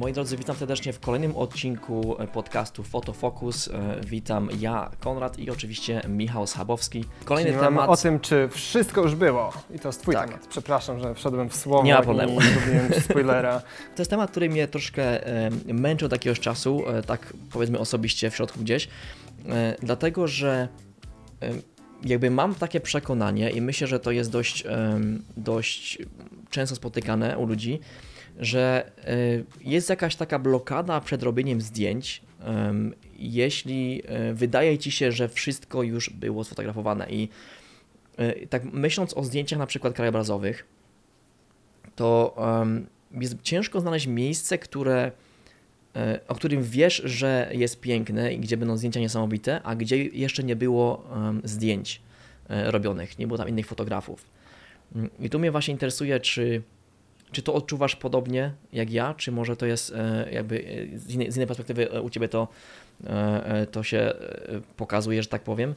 Moi drodzy, witam serdecznie w kolejnym odcinku podcastu Fotofocus. E, Witam ja, Konrad i oczywiście Michał Schabowski. Kolejny Czyli temat. o tym, czy wszystko już było. I to jest twój Tak. temat. Przepraszam, że wszedłem w słowo Nie ma problemu. zrobiłem ci spoilera. To jest temat, który mnie troszkę e, męczy od jakiegoś czasu, e, tak powiedzmy osobiście w środku gdzieś, dlatego że jakby mam takie przekonanie i myślę, że to jest dość, dość często spotykane u ludzi, że e, jest jakaś taka blokada przed robieniem zdjęć, jeśli e, wydaje ci się, że wszystko już było sfotografowane i e, tak myśląc o zdjęciach na przykład krajobrazowych, to jest ciężko znaleźć miejsce, które, o którym wiesz, że jest piękne i gdzie będą zdjęcia niesamowite, a gdzie jeszcze nie było zdjęć robionych, nie było tam innych fotografów. I tu mnie właśnie interesuje, czy, czy to odczuwasz podobnie jak ja, czy może to jest e, jakby e, z innej, z innej perspektywy e, u Ciebie to, to się pokazuje, że tak powiem.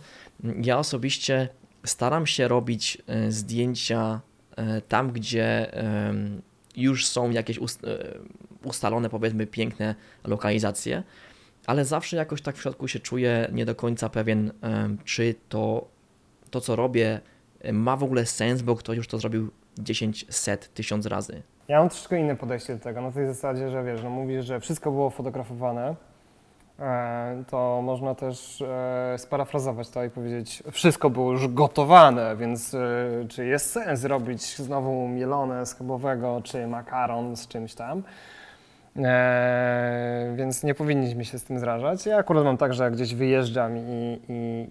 Ja osobiście staram się robić zdjęcia tam, gdzie już są jakieś ust- ustalone, powiedzmy, piękne lokalizacje, ale zawsze jakoś tak w środku się czuję nie do końca pewien, czy to, to co robię, ma w ogóle sens, bo ktoś już to zrobił 10, set, 1000 razy. Ja mam troszkę inne podejście do tego. Na tej zasadzie, że wiesz, no mówisz, że wszystko było fotografowane. e, To można też e, sparafrazować to i powiedzieć, wszystko było już gotowane, więc e, czy jest sens robić znowu mielone schabowego, czy makaron z czymś tam. E, więc nie powinniśmy się z tym zrażać. Ja akurat mam tak, że gdzieś wyjeżdżam i, i,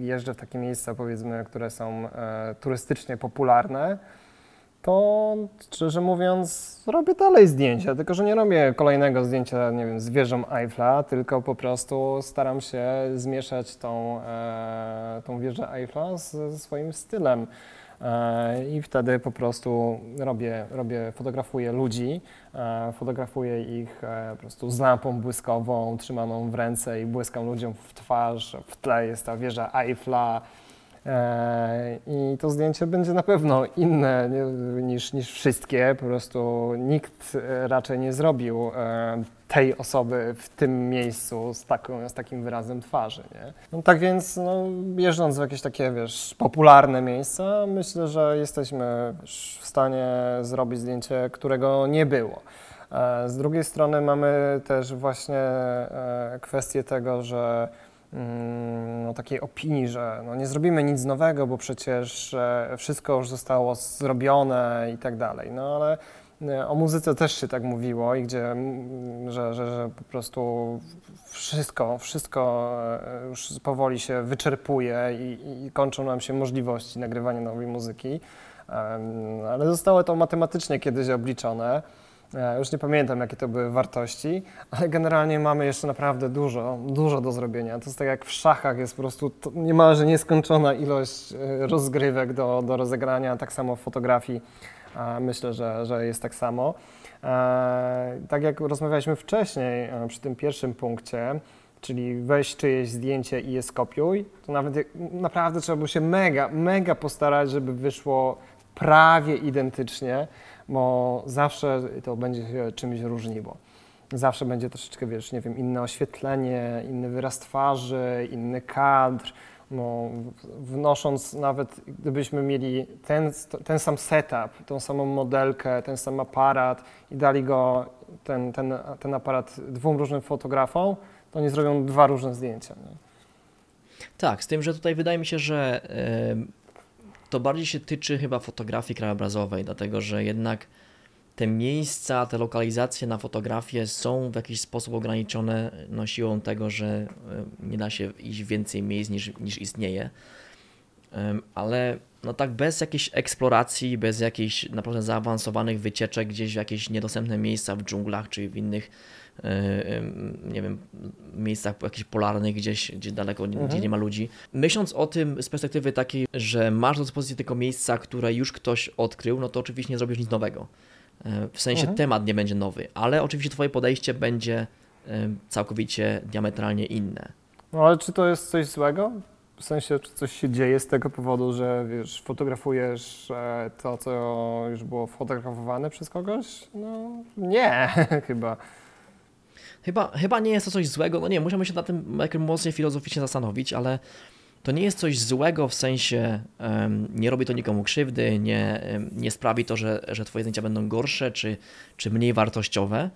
i jeżdżę w takie miejsca, powiedzmy, które są e, turystycznie popularne, to szczerze mówiąc robię dalej zdjęcia, tylko że nie robię kolejnego zdjęcia, nie wiem, z wieżą Eiffla, tylko po prostu staram się zmieszać tą, e, tą wieżę Eiffla ze swoim stylem. E, I wtedy po prostu robię, robię fotografuję ludzi, e, fotografuję ich e, po prostu z lampą błyskową trzymaną w ręce i błyskam ludziom w twarz. W tle jest ta wieża Eiffla. E, I to zdjęcie będzie na pewno inne niż, niż wszystkie. Po prostu nikt e, raczej nie zrobił e, tej osoby w tym miejscu z, taką, z takim wyrazem twarzy. Nie? No, tak więc, no, jeżdżąc w jakieś takie wiesz, popularne miejsca, myślę, że jesteśmy w stanie zrobić zdjęcie, którego nie było. Z drugiej strony mamy też właśnie kwestię tego, że no, takiej opinii, że no, nie zrobimy nic nowego, bo przecież e, wszystko już zostało zrobione i tak dalej. No ale e, o muzyce też się tak mówiło i gdzie, mm, że, że, że po prostu wszystko, wszystko e, już powoli się wyczerpuje i, i kończą nam się możliwości nagrywania nowej muzyki. Ale zostało to matematycznie kiedyś obliczone. E, Już nie pamiętam, jakie to były wartości, ale generalnie mamy jeszcze naprawdę dużo, dużo do zrobienia. To jest tak jak w szachach, jest po prostu niemalże nieskończona ilość e, rozgrywek do, do rozegrania, tak samo w fotografii. Myślę, że, że jest tak samo. E, Tak jak rozmawialiśmy wcześniej przy tym pierwszym punkcie, czyli weź czyjeś zdjęcie i je skopiuj, to nawet naprawdę trzeba było się mega, mega postarać, żeby wyszło prawie identycznie, bo zawsze to będzie się czymś różniło. Zawsze będzie troszeczkę, wiesz, nie wiem, inne oświetlenie, inny wyraz twarzy, inny kadr. No, wnosząc nawet, gdybyśmy mieli ten, ten sam setup, tą samą modelkę, ten sam aparat i dali go, ten, ten, ten aparat dwóm różnym fotografom, to oni zrobią dwa różne zdjęcia. Nie? Tak, z tym, że tutaj wydaje mi się, że to bardziej się tyczy chyba fotografii krajobrazowej, dlatego że jednak te miejsca, te lokalizacje na fotografię są w jakiś sposób ograniczone no, siłą tego, że em, nie da się iść więcej miejsc niż, niż istnieje. Ale no tak bez jakiejś eksploracji, bez jakichś naprawdę zaawansowanych wycieczek gdzieś w jakieś niedostępne miejsca w dżunglach czy w innych e, nie wiem, miejscach jakichś polarnych gdzieś, gdzie daleko, gdzie Mhm. nie ma ludzi. Myśląc o tym z perspektywy takiej, że masz do dyspozycji tylko miejsca, które już ktoś odkrył, no to oczywiście nie zrobisz nic nowego. E, W sensie Mhm. temat nie będzie nowy, ale oczywiście twoje podejście będzie całkowicie diametralnie inne. No ale czy to jest coś złego? W sensie, czy coś się dzieje z tego powodu, że wiesz, fotografujesz e, to, co już było fotografowane przez kogoś? No nie, chyba. Chyba, chyba nie jest to coś złego, no nie, musimy się na tym mocniej filozoficznie zastanowić, ale to nie jest coś złego w sensie em, nie robi to nikomu krzywdy, nie, em, nie sprawi to, że, że twoje zdjęcia będą gorsze czy, czy mniej wartościowe,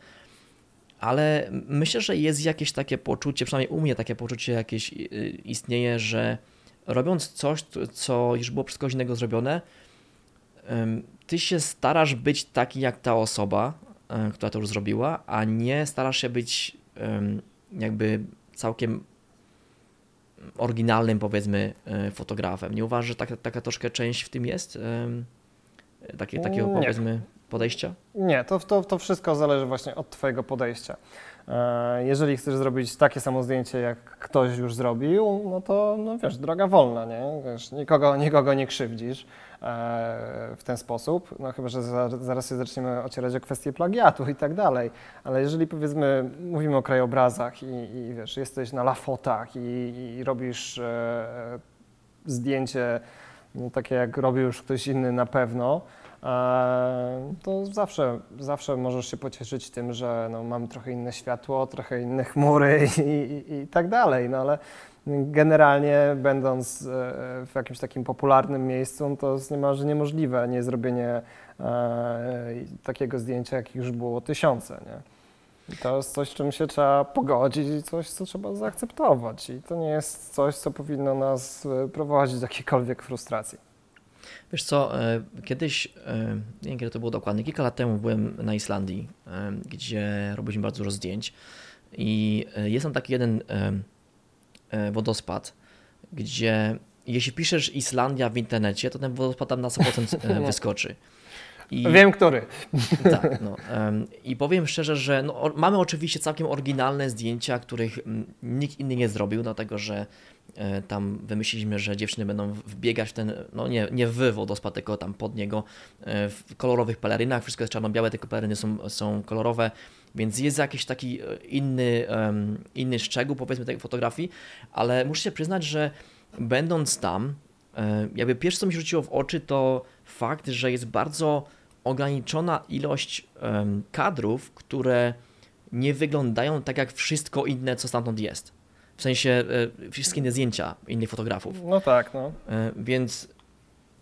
ale myślę, że jest jakieś takie poczucie, przynajmniej u mnie takie poczucie jakieś y, istnieje, że robiąc coś, co- już było przez kogoś innego zrobione, ty się starasz być taki jak ta osoba, która to już zrobiła, a nie starasz się być jakby całkiem oryginalnym, powiedzmy, e, fotografem. Nie uważasz, że taka, taka troszkę część w tym jest? Takie, takiego, Nie. powiedzmy, podejścia? Nie, to, to, to wszystko zależy właśnie od Twojego podejścia. E, Jeżeli chcesz zrobić takie samo zdjęcie, jak ktoś już zrobił, no to no wiesz, droga wolna, nie? Wiesz, nikogo, nikogo nie krzywdzisz e, w ten sposób, no chyba, że za, zaraz się zaczniemy ocierać o kwestie plagiatu i tak dalej. Ale jeżeli powiedzmy, mówimy o krajobrazach i, i wiesz, jesteś na lafotach i, i robisz e, zdjęcie no, takie, jak robi już ktoś inny na pewno, to zawsze, zawsze możesz się pocieszyć tym, że no, mam trochę inne światło, trochę inne chmury i, i, i tak dalej, no ale generalnie będąc e, w jakimś takim popularnym miejscu, to jest niemalże niemożliwe nie zrobienie e, takiego zdjęcia, jak już było tysiące, nie? I to jest coś, czym się trzeba pogodzić i coś, co trzeba zaakceptować. I to nie jest coś, co powinno nas e, prowadzić do jakiejkolwiek frustracji. Wiesz co, e, kiedyś, e, nie wiem kiedy to było dokładnie, kilka lat temu byłem na Islandii, e, gdzie robiliśmy bardzo dużo zdjęć i jest tam taki jeden wodospad, gdzie jeśli piszesz Islandia w internecie, to ten wodospad tam na 100% e, wyskoczy. I, Wiem, który. tak, no. I powiem szczerze, że no, mamy oczywiście całkiem oryginalne zdjęcia, których mm, nikt inny nie zrobił, dlatego że tam wymyśliliśmy, że dziewczyny będą wbiegać w ten, no nie, nie w wodospad, tylko tam pod niego, e, w kolorowych pelerynach, wszystko jest czarno-białe, tylko peleryny są, są kolorowe, więc jest jakiś taki e, inny, inny szczegół, powiedzmy, tej fotografii, ale muszę się przyznać, że będąc tam, e, jakby pierwsze, co mi się rzuciło w oczy, to fakt, że jest bardzo ograniczona ilość kadrów, które nie wyglądają tak jak wszystko inne, co stamtąd jest. W sensie e, wszystkie inne zdjęcia innych fotografów. No tak, no. E, Więc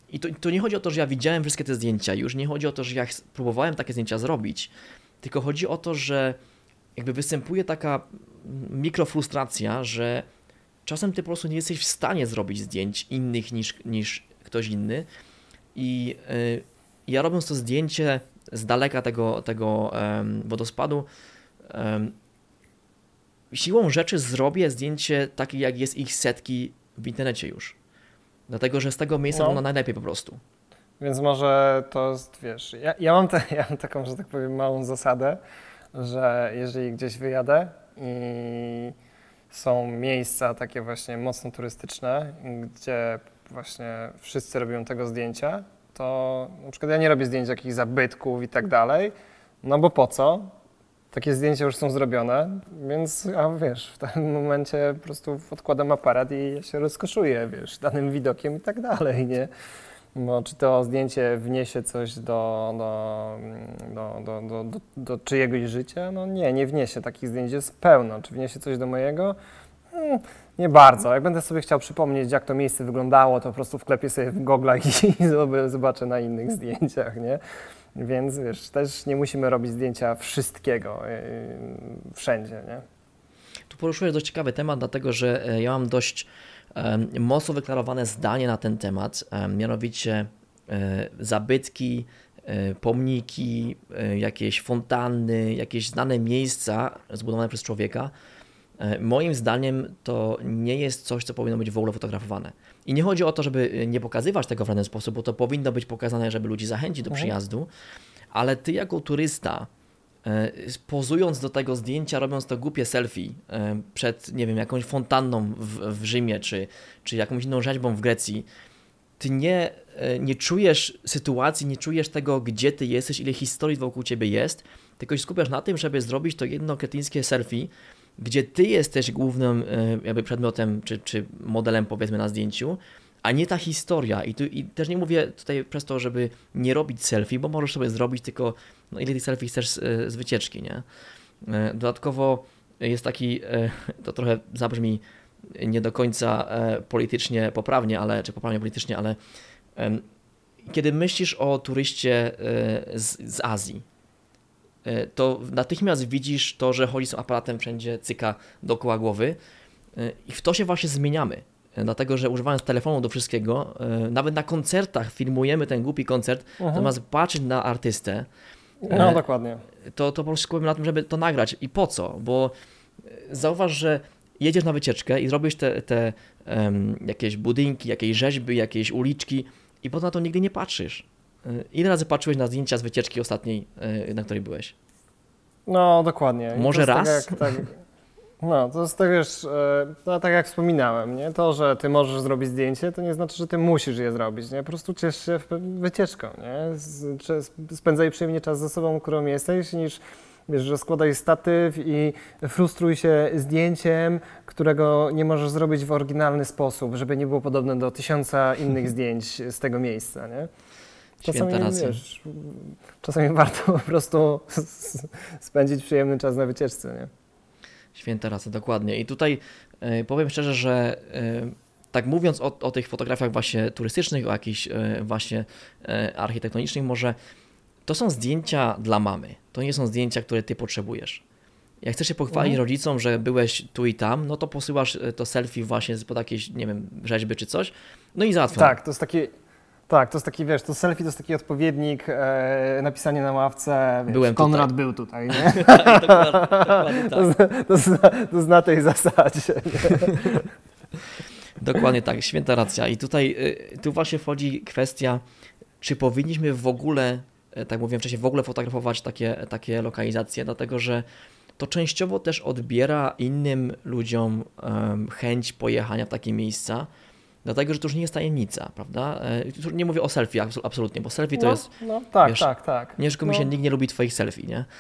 i to, to nie chodzi o to, że ja widziałem wszystkie te zdjęcia, już nie chodzi o to, że ja próbowałem takie zdjęcia zrobić, tylko chodzi o to, że jakby występuje taka mikrofrustracja, że czasem ty po prostu nie jesteś w stanie zrobić zdjęć innych niż, niż ktoś inny i y, ja robiąc to zdjęcie z daleka tego, tego wodospadu, siłą rzeczy zrobię zdjęcie takie, jak jest ich setki w internecie już. Dlatego, że z tego miejsca No. wygląda najlepiej po prostu. Więc może to jest, wiesz, ja, ja, mam te, ja mam taką, że tak powiem, małą zasadę, że jeżeli gdzieś wyjadę i są miejsca takie właśnie mocno turystyczne, gdzie właśnie wszyscy robią tego zdjęcia, to na przykład ja nie robię zdjęć jakichś zabytków i tak dalej, no bo po co? Takie zdjęcia już są zrobione, więc a wiesz, w tym momencie po prostu odkładam aparat i się rozkoszuję, wiesz, danym widokiem i tak dalej, nie? Bo czy to zdjęcie wniesie coś do, do, do, do, do, do, czyjegoś życia? No nie, nie wniesie. Takich zdjęć jest pełno. Czy wniesie coś do mojego? Nie bardzo. Jak będę sobie chciał przypomnieć, jak to miejsce wyglądało, to po prostu wklepię sobie w goglach i, i zob- zobaczę na innych zdjęciach, nie? Więc wiesz, też nie musimy robić zdjęcia wszystkiego yy, wszędzie, nie? Tu poruszyłeś dość ciekawy temat, dlatego że e, ja mam dość em, mocno wyklarowane zdanie na ten temat, em, mianowicie zabytki, pomniki, jakieś fontanny, jakieś znane miejsca zbudowane przez człowieka. E, Moim zdaniem to nie jest coś, co powinno być w ogóle fotografowane. I nie chodzi o to, żeby e, nie pokazywać tego w żaden sposób, bo to powinno być pokazane, żeby ludzi zachęcić do Mhm. przyjazdu, ale ty jako turysta, e, pozując do tego zdjęcia, robiąc to głupie selfie przed, nie wiem, jakąś fontanną w, w Rzymie, czy, czy jakąś inną rzeźbą w Grecji, ty nie, nie czujesz sytuacji, nie czujesz tego, gdzie ty jesteś, ile historii wokół ciebie jest, tylko się skupiasz na tym, żeby zrobić to jedno kretyńskie selfie, gdzie ty jesteś głównym e, jakby przedmiotem, czy, czy modelem powiedzmy na zdjęciu, a nie ta historia. I, tu, I też nie mówię tutaj przez to, żeby nie robić selfie, bo możesz sobie zrobić tylko, no ile tych selfie chcesz z, z wycieczki, nie? E, Dodatkowo jest taki, e, to trochę zabrzmi nie do końca e, politycznie poprawnie, ale, czy poprawnie politycznie, ale kiedy myślisz o turyście e, z, z Azji, e, to natychmiast widzisz to, że chodzi z aparatem wszędzie, cyka dookoła głowy e, i w to się właśnie zmieniamy. E, Dlatego, że używając telefonu do wszystkiego, e, nawet na koncertach filmujemy ten głupi koncert, Mhm. zamiast patrzeć na artystę, No E, dokładnie. to, to po prostu skupiamy na tym, żeby to nagrać. I po co? Bo e, zauważ, że jedziesz na wycieczkę i zrobisz te, te em, jakieś budynki, jakieś rzeźby, jakieś uliczki i potem na to nigdy nie patrzysz. E, Ile razy patrzyłeś na zdjęcia z wycieczki ostatniej, e, na której byłeś? No dokładnie. I Może jest raz? Tak tak, no, to jest tak, wiesz, e, no, tak jak wspominałem, nie? To, że ty możesz zrobić zdjęcie, to nie znaczy, że ty musisz je zrobić, nie? Po prostu ciesz się wycieczką, nie? Spędzaj przyjemnie czas ze sobą, którą jesteś, niż wiesz, że składaj statyw i frustruj się zdjęciem, którego nie możesz zrobić w oryginalny sposób, żeby nie było podobne do tysiąca innych zdjęć z tego miejsca, nie? Święta racja. wiesz, czasami warto po prostu spędzić przyjemny czas na wycieczce, nie? Święta racja, dokładnie. I tutaj e, powiem szczerze, że e, tak mówiąc o, o tych fotografiach właśnie turystycznych, o jakichś e, właśnie architektonicznych, może to są zdjęcia dla mamy. To nie są zdjęcia, które ty potrzebujesz. Jak chcesz się pochwalić Mhm. rodzicom, że byłeś tu i tam, no to posyłasz to selfie właśnie pod jakieś, nie wiem, rzeźby czy coś, no i załatwione. Tak, to jest taki. Tak, to jest taki, wiesz, to selfie to jest taki odpowiednik, e, napisanie na ławce, wiesz, Byłem Konrad tutaj. był tutaj, nie? tak, dokładnie, dokładnie tak. To, zna- to, zna, to zna tej zasadzie. Nie? Dokładnie tak, święta racja. I tutaj y, tu właśnie wchodzi kwestia, czy powinniśmy w ogóle, e, tak mówiłem wcześniej, w ogóle fotografować takie, takie lokalizacje, dlatego że to częściowo też odbiera innym ludziom chęć pojechania w takie miejsca, dlatego że to już nie jest tajemnica, prawda? E, nie mówię o selfie abso- absolutnie, bo selfie to no, jest no, tak, wiesz, tak, tak. nie, komuś no, się nikt nie lubi twoich selfie, nie?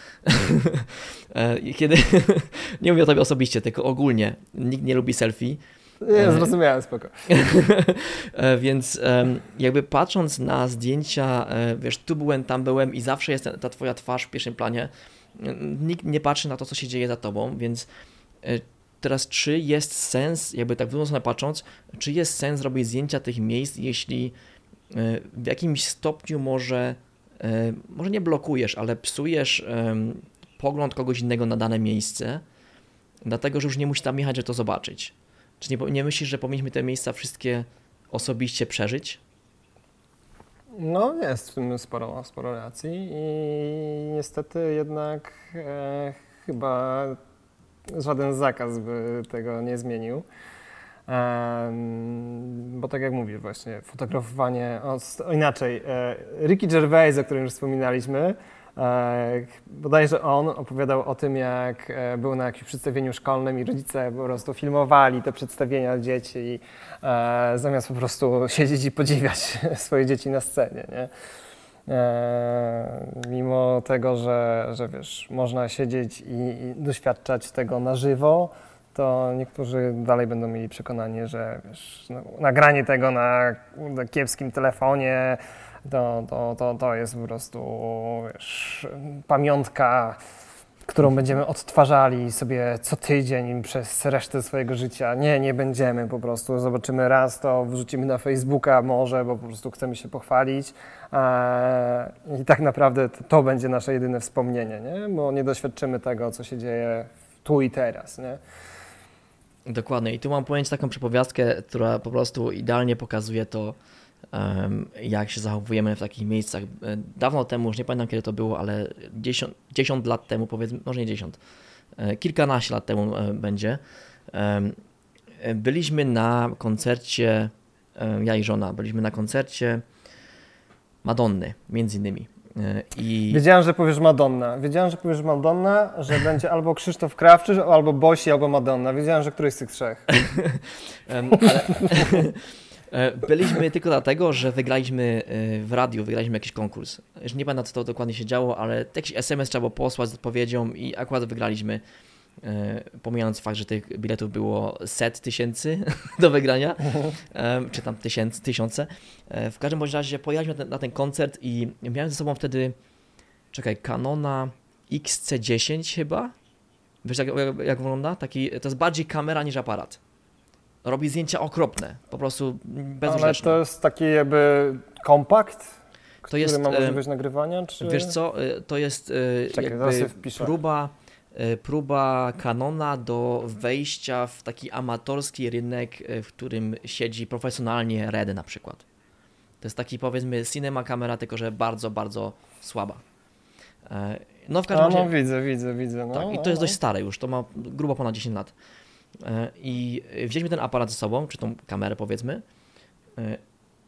E, Kiedy, nie mówię o tobie osobiście, tylko ogólnie, nikt nie lubi selfie, Nie, zrozumiałem, spoko. E, Więc jakby patrząc na zdjęcia, e, wiesz, tu byłem, tam byłem i zawsze jest ta, twoja twarz w pierwszym planie, nikt nie patrzy na to, co się dzieje za tobą, więc e, teraz czy jest sens, jakby tak w drugą stronę patrząc, czy jest sens robić zdjęcia tych miejsc, jeśli e, w jakimś stopniu może, e, może nie blokujesz, ale psujesz pogląd kogoś innego na dane miejsce, dlatego, że już nie musi tam jechać, żeby to zobaczyć. Czy nie, nie myślisz, że powinniśmy te miejsca wszystkie osobiście przeżyć? No jest w tym sporo, sporo racji i niestety jednak e, chyba żaden zakaz by tego nie zmienił. Bo tak jak mówisz właśnie, fotografowanie, o, inaczej, e, Ricky Gervais, o którym już wspominaliśmy, e, bodajże on opowiadał o tym, jak e, był na jakimś przedstawieniu szkolnym i rodzice po prostu filmowali te przedstawienia dzieci, e, zamiast po prostu siedzieć i podziwiać swoje dzieci na scenie, nie? E, mimo tego, że, że wiesz, można siedzieć i, i doświadczać tego na żywo, to niektórzy dalej będą mieli przekonanie, że wiesz, no, nagranie tego na, kiepskim telefonie to, to, to, to jest po prostu wiesz, pamiątka, którą będziemy odtwarzali sobie co tydzień przez resztę swojego życia. Nie, nie będziemy po prostu. Zobaczymy raz, to wrzucimy na Facebooka może, bo po prostu chcemy się pochwalić. Eee, I tak naprawdę to, będzie nasze jedyne wspomnienie, nie? bo nie doświadczymy tego, co się dzieje tu i teraz. Nie? Dokładnie. I tu mam pojęć taką przepowiastkę, która po prostu idealnie pokazuje to, jak się zachowujemy w takich miejscach. E, Dawno temu, już nie pamiętam kiedy to było, ale 10, 10 lat temu, powiedzmy, może nie 10, e, kilkanaście lat temu e, będzie, byliśmy na koncercie, ja i żona, byliśmy na koncercie Madonny, między innymi. I... Wiedziałem, że powiesz Madonna. Wiedziałem, że powiesz Madonna, że będzie albo Krzysztof Krawczyk, albo Bosi, albo Madonna. Wiedziałem, że któryś z tych trzech. Ale, byliśmy tylko dlatego, że wygraliśmy e, w radiu, wygraliśmy jakiś konkurs. Już nie pamiętam, co to dokładnie się działo, ale jakiś SMS trzeba było posłać z odpowiedzią i akurat wygraliśmy. e, Pomijając fakt, że tych biletów było set tysięcy do wygrania, em, czy tam tysięcy, tysiące. E, W każdym bądź razie pojechaliśmy na ten, na ten koncert i miałem ze sobą wtedy, czekaj, Canona XC10 chyba? Wiesz jak, jak, jak wygląda? Taki, to jest bardziej kamera niż aparat. Robi zdjęcia okropne, po prostu Ale bezużyteczne. to jest taki jakby kompakt, który jest, ma e, możliwość nagrywania, czy... Wiesz co, y, to jest y, Czekaj, próba, próba Canona do wejścia w taki amatorski rynek, w którym siedzi profesjonalnie Red na przykład. To jest taki powiedzmy cinema kamera, tylko że bardzo, bardzo słaba. E, No w każdym no razie, widzę, widzę, widzę. No, tak, i no, to jest no. dość stare już, to ma grubo ponad 10 lat. E, I wzięliśmy ten aparat ze sobą, czy tą kamerę powiedzmy. E,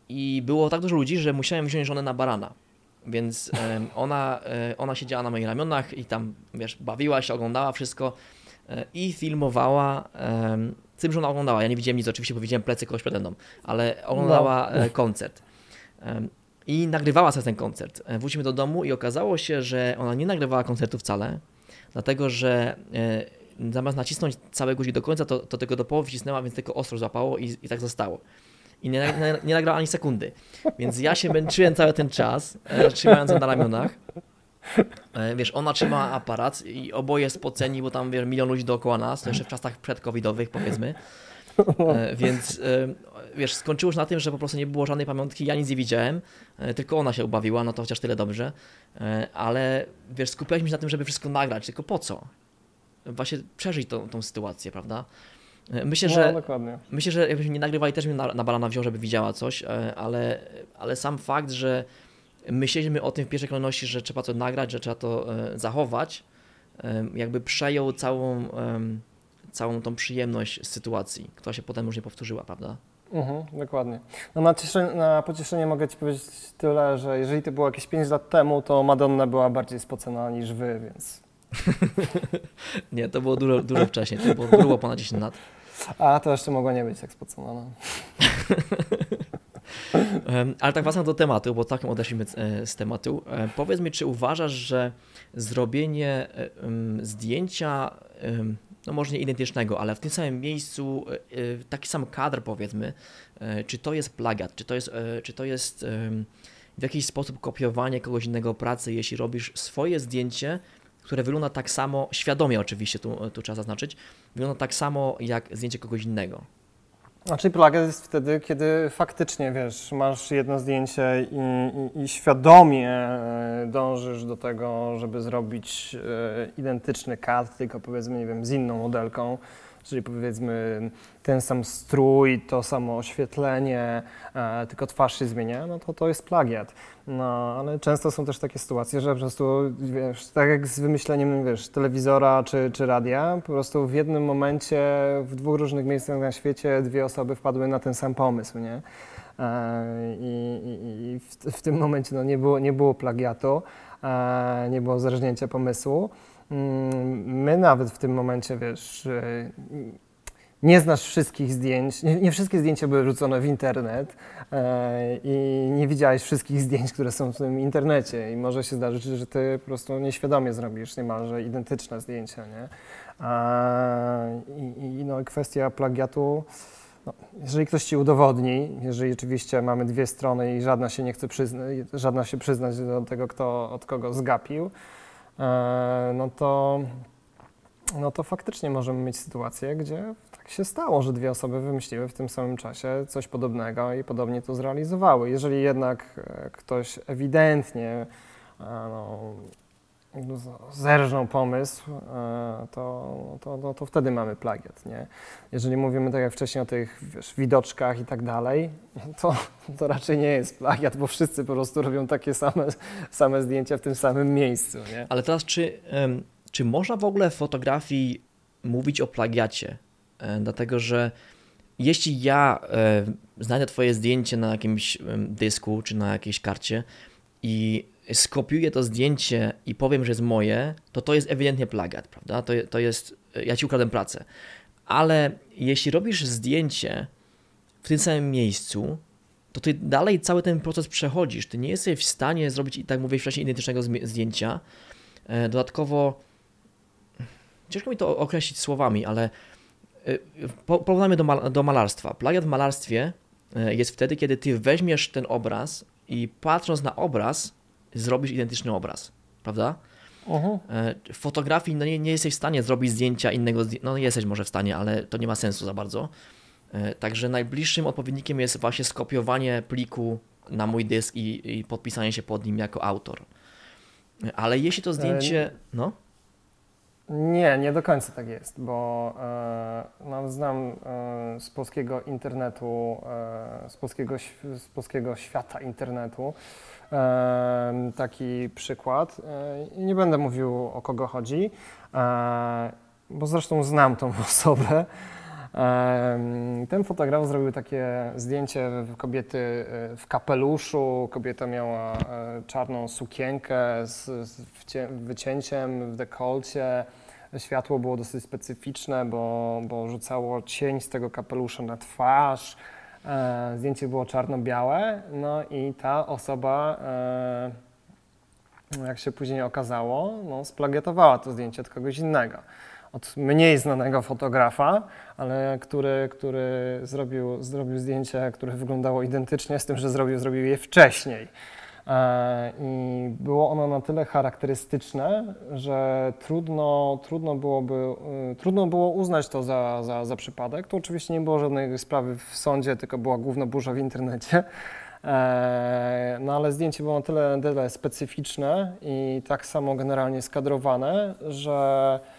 I było tak dużo ludzi, że musiałem wziąć żonę na barana. Więc ona, e, ona siedziała na moich ramionach i tam, wiesz, bawiła się, oglądała wszystko i filmowała. Tym, że ona oglądała. Ja nie widziałem nic, oczywiście, bo widziałem plecy kogoś przede mną, ale oglądała No. koncert. I nagrywała sobie ten koncert. Wróciliśmy do domu i okazało się, że ona nie nagrywała koncertu wcale, dlatego że zamiast nacisnąć cały guzik do końca, to, to tylko do połowy wcisnęła, więc tylko ostro złapało i, i tak zostało. I nie, nie, nie nagrała ani sekundy. Więc ja się męczyłem cały ten czas, e, trzymając ją na ramionach. E, wiesz, ona trzymała aparat i oboje spoceni, bo tam wiesz, milion ludzi dookoła nas, to jeszcze w czasach przedcovidowych powiedzmy. E, więc wiesz, skończyło się na tym, że po prostu nie było żadnej pamiątki, ja nic nie widziałem, tylko ona się ubawiła, no to chociaż tyle dobrze. Ale wiesz, skupialiśmy się na tym, żeby wszystko nagrać, tylko po co? Właśnie przeżyć tą, tą sytuację, prawda? E, Myślę, No, że dokładnie. Myślę, że jakbyśmy nie nagrywali, też bym na, na barana wziął, żeby widziała coś, e, ale, ale sam fakt, że myśleliśmy o tym w pierwszej kolejności, że trzeba to nagrać, że trzeba to e, zachować, jakby przejął całą, całą tą przyjemność z sytuacji, która się potem już nie powtórzyła, prawda? Mhm, dokładnie. No na, cieszenie, na pocieszenie mogę Ci powiedzieć tyle, że jeżeli to było jakieś 5 lat temu, to Madonna była bardziej spocona niż Wy, więc... Nie, to było dużo, dużo wcześniej, to było grubo ponad 10 lat. A to jeszcze mogła nie być tak spocona, no. Ale tak wracam do tematu, bo takim odeszliśmy e, z tematu. E, Powiedz mi, czy uważasz, że zrobienie e, zdjęcia, no może nie identycznego, ale w tym samym miejscu, e, e, taki sam kadr powiedzmy, e, czy to jest plagiat, czy to jest, e, czy to jest w jakiś sposób kopiowanie kogoś innego pracy, jeśli robisz swoje zdjęcie, które wygląda tak samo, świadomie oczywiście, tu, tu trzeba zaznaczyć, wygląda tak samo jak zdjęcie kogoś innego. Znaczy plagiat jest wtedy, kiedy faktycznie, wiesz, masz jedno zdjęcie i, i, i świadomie e, dążysz do tego, żeby zrobić e, identyczny kadr, tylko powiedzmy, nie wiem, z inną modelką, czyli powiedzmy ten sam strój, to samo oświetlenie, e, tylko twarz się zmienia, no to to jest plagiat. No, ale często są też takie sytuacje, że po prostu, wiesz, tak jak z wymyśleniem, wiesz, telewizora czy, czy radia, po prostu w jednym momencie w dwóch różnych miejscach na świecie dwie osoby wpadły na ten sam pomysł, nie? E, I, i, i w, w tym momencie no, nie, było, nie było plagiatu, e, nie było zerżnięcia pomysłu. Mm, My nawet w tym momencie, wiesz, nie znasz wszystkich zdjęć, nie, nie wszystkie zdjęcia były wrzucone w internet e, i nie widziałeś wszystkich zdjęć, które są w tym internecie i może się zdarzyć, że ty po prostu nieświadomie zrobisz niemalże identyczne zdjęcia, nie? I, I no, kwestia plagiatu, no, jeżeli ktoś ci udowodni, jeżeli oczywiście mamy dwie strony i żadna się nie chce przyznać, żadna się przyznać do tego, kto od kogo zgapił, no to no to faktycznie możemy mieć sytuację, gdzie tak się stało, że dwie osoby wymyśliły w tym samym czasie coś podobnego i podobnie to zrealizowały. Jeżeli jednak e, ktoś ewidentnie e, no, z- zerżnął pomysł, e, to, to, no, to wtedy mamy plagiat, nie? Jeżeli mówimy tak jak wcześniej o tych wiesz, widoczkach i tak dalej, to, to raczej nie jest plagiat, bo wszyscy po prostu robią takie same, same zdjęcia w tym samym miejscu, nie? Ale teraz, czy, czy można w ogóle w fotografii mówić o plagiacie? E, Dlatego, że jeśli ja e, znajdę Twoje zdjęcie na jakimś dysku czy na jakiejś karcie i skopiuję to zdjęcie i powiem, że jest moje, to to jest ewidentnie plagiat, prawda? To, to jest, ja Ci ukradłem pracę. Ale jeśli robisz zdjęcie w tym samym miejscu, to ty dalej cały ten proces przechodzisz. Ty nie jesteś w stanie zrobić, i tak mówię wcześniej, identycznego zdjęcia. E, Dodatkowo, ciężko mi to określić słowami, ale e, po- porównajmy do, mal- do malarstwa. Plagiat w malarstwie e, jest wtedy, kiedy ty weźmiesz ten obraz i patrząc na obraz, zrobisz identyczny obraz, prawda? E, w fotografii no nie, nie jesteś w stanie zrobić zdjęcia innego, no jesteś może w stanie, ale to nie ma sensu za bardzo. E, Także najbliższym odpowiednikiem jest właśnie skopiowanie pliku na mój dysk i, i podpisanie się pod nim jako autor. E, Ale jeśli to zdjęcie, no, Nie, nie do końca tak jest, bo e, no, znam e, z polskiego internetu, e, z, polskiego, z polskiego świata internetu e, taki przykład. E, nie będę mówił o kogo chodzi, e, bo zresztą znam tą osobę. Ten fotograf zrobił takie zdjęcie kobiety e, w kapeluszu. Kobieta miała e, czarną sukienkę z, wycięciem w dekolcie. Światło było dosyć specyficzne, bo, bo rzucało cień z tego kapelusza na twarz. E, Zdjęcie było czarno-białe, no i ta osoba, jak się później okazało, no, splagiatowała to zdjęcie od kogoś innego. Od mniej znanego fotografa, ale który, który zrobił, zrobił zdjęcie, które wyglądało identycznie z tym, że zrobił, zrobił je wcześniej. E, I było ono na tyle charakterystyczne, że trudno, trudno, byłoby, y, trudno było uznać to za, za, za przypadek. To oczywiście nie było żadnej sprawy w sądzie, tylko była główna burza w internecie. E, No ale zdjęcie było na tyle, na tyle specyficzne i tak samo generalnie skadrowane, że e,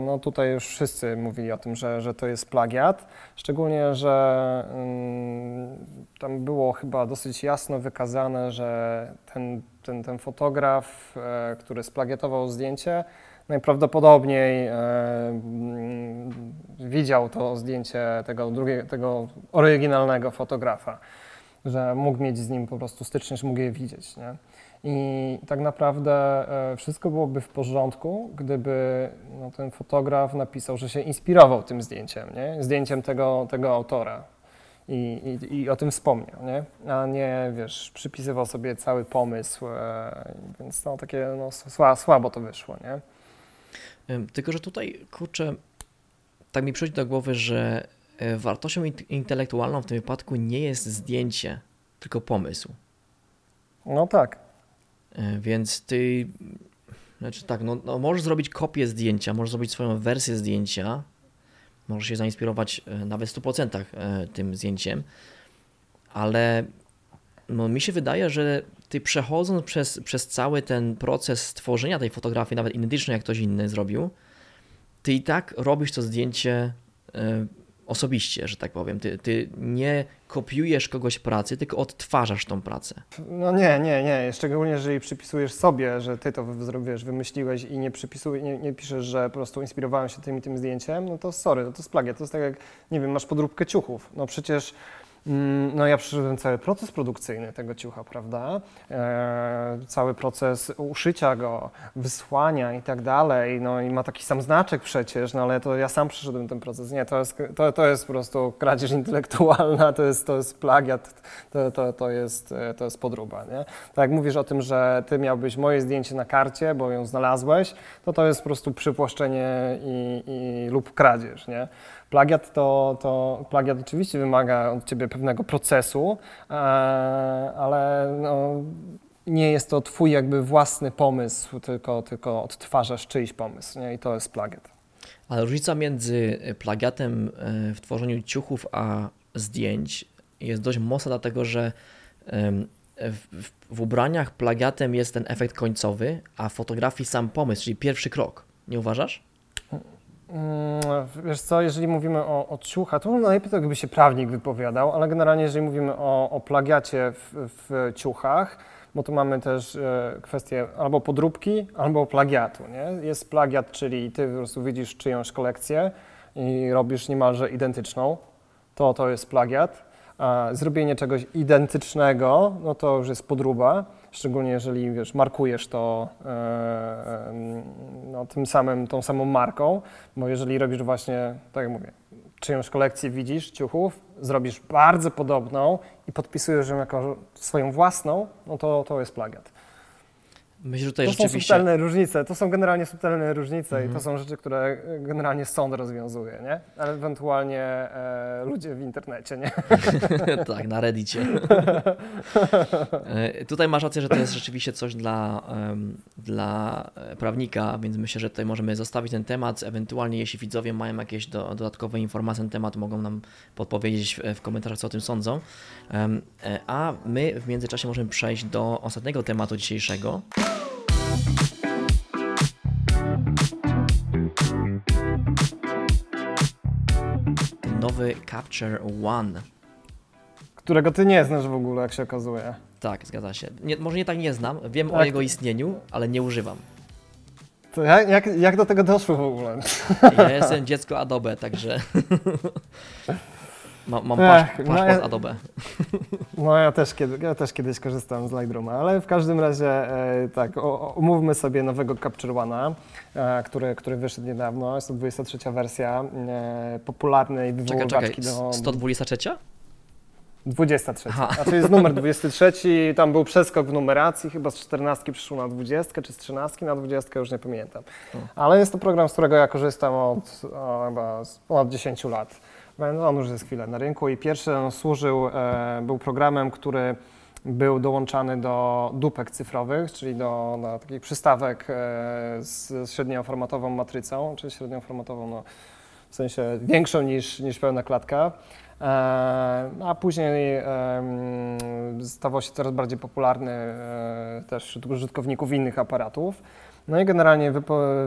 no tutaj już wszyscy mówili o tym, że, że to jest plagiat. Szczególnie, że mm, tam było chyba dosyć jasno wykazane, że ten, ten, ten fotograf, e, który splagiatował zdjęcie, najprawdopodobniej e, mm, widział to zdjęcie tego, drugiego, tego oryginalnego fotografa, że mógł mieć z nim po prostu styczność, mógł je widzieć. Nie? I tak naprawdę e, wszystko byłoby w porządku, gdyby no, ten fotograf napisał, że się inspirował tym zdjęciem, nie? zdjęciem tego, tego autora. I, i, I o tym wspomniał, nie? A nie, wiesz, przypisywał sobie cały pomysł, e, więc no takie no, sła, słabo to wyszło, nie? Tylko, że tutaj, kurczę, tak mi przychodzi do głowy, że e, wartością int- intelektualną w tym wypadku nie jest zdjęcie, tylko pomysł. No tak. E, Więc ty, znaczy tak, no, no możesz zrobić kopię zdjęcia, możesz zrobić swoją wersję zdjęcia, możesz się zainspirować e, nawet w 100% e, tym zdjęciem, ale no, mi się wydaje, że ty przechodząc przez, przez cały ten proces stworzenia tej fotografii, nawet identycznej jak ktoś inny zrobił, ty i tak robisz to zdjęcie osobiście, że tak powiem. Ty, ty nie kopiujesz kogoś pracy, tylko odtwarzasz tą pracę. No nie, nie, nie. Szczególnie jeżeli przypisujesz sobie, że ty to zrobisz, wymyśliłeś i nie przypisuj, nie, nie piszesz, że po prostu inspirowałem się tym i tym zdjęciem, no to sorry, no to jest plagiat. To jest tak jak, nie wiem, masz podróbkę ciuchów. No przecież no ja przeszedłem cały proces produkcyjny tego ciucha, prawda? E, cały proces uszycia go, wysłania i tak dalej, no i ma taki sam znaczek przecież, no ale to ja sam przeszedłem ten proces. Nie, to jest, to, to jest po prostu kradzież intelektualna, to jest, to jest plagiat, to, to, to, jest, e, to jest podróba, nie? Tak jak mówisz o tym, że ty miałbyś moje zdjęcie na karcie, bo ją znalazłeś, to to jest po prostu przypłaszczenie i, i, lub kradzież, nie? Plagiat to, to plagiat oczywiście wymaga od ciebie pewnego procesu, e, ale no, nie jest to twój jakby własny pomysł, tylko, tylko odtwarzasz czyjś pomysł, nie? I to jest plagiat. Ale różnica między plagiatem e, w tworzeniu ciuchów a zdjęć jest dość mocna, dlatego że w, w ubraniach plagiatem jest ten efekt końcowy, a w fotografii sam pomysł, czyli pierwszy krok. Nie uważasz? Wiesz co, jeżeli mówimy o, o to najlepiej to jakby się prawnik wypowiadał, ale generalnie jeżeli mówimy o, o plagiacie w, w ciuchach, bo tu mamy też e, kwestię albo podróbki, albo plagiatu, nie? Jest plagiat, czyli ty po prostu widzisz czyjąś kolekcję i robisz niemalże identyczną, to to jest plagiat. A zrobienie czegoś identycznego, no to już jest podróba, szczególnie jeżeli wiesz, markujesz to e, em, no, tym samym, tą samą marką, bo jeżeli robisz właśnie, tak jak mówię, czyjąś kolekcję widzisz ciuchów, zrobisz bardzo podobną i podpisujesz ją jako swoją własną, no to to jest plagiat. Myślę, że tutaj To są rzeczywiście... subtelne różnice, to są generalnie subtelne różnice i Mhm. to są rzeczy, które generalnie sąd rozwiązuje, nie? Ale ewentualnie e, ludzie w internecie, nie? tak, na Reddicie. E, tutaj masz rację, że to jest rzeczywiście coś dla, em, dla e, prawnika, więc myślę, że tutaj możemy zostawić ten temat. Ewentualnie, jeśli widzowie mają jakieś do, dodatkowe informacje na ten temat, mogą nam podpowiedzieć w, w komentarzach, co o tym sądzą. E, A my w międzyczasie możemy przejść do ostatniego tematu dzisiejszego. Nowy Capture One. Którego ty nie znasz w ogóle, jak się okazuje. Tak, zgadza się. Nie, może nie tak nie znam, wiem o Tak. jego istnieniu, ale nie używam. To jak, jak, jak do tego doszło w ogóle? Ja jestem dziecko Adobe, także Ma, mam Ech, pasz, no paszport ja- Adobe. No ja też, kiedy, ja też kiedyś korzystałem z Lightrooma, ale w każdym razie e, tak, o, omówmy sobie nowego Capture One'a, e, który, który wyszedł niedawno, jest to 23 wersja e, popularnej Czekaj, wywoływaczki czekaj, do... 123? 23. Aha. Znaczy jest numer 23, tam był przeskok w numeracji, chyba z 14 przyszło na 20, czy z 13 na 20, już nie pamiętam. Ale jest to program, z którego ja korzystam od o, chyba ponad 10 lat. Więc On już jest chwilę na rynku i pierwszy on służył, e, był programem, który był dołączany do dupek cyfrowych, czyli do, do takich przystawek e, z, średnioformatową matrycą, czy średnioformatową, no, w sensie większą niż, niż pełna klatka. E, a później stawał się coraz bardziej popularny też wśród użytkowników innych aparatów. No i generalnie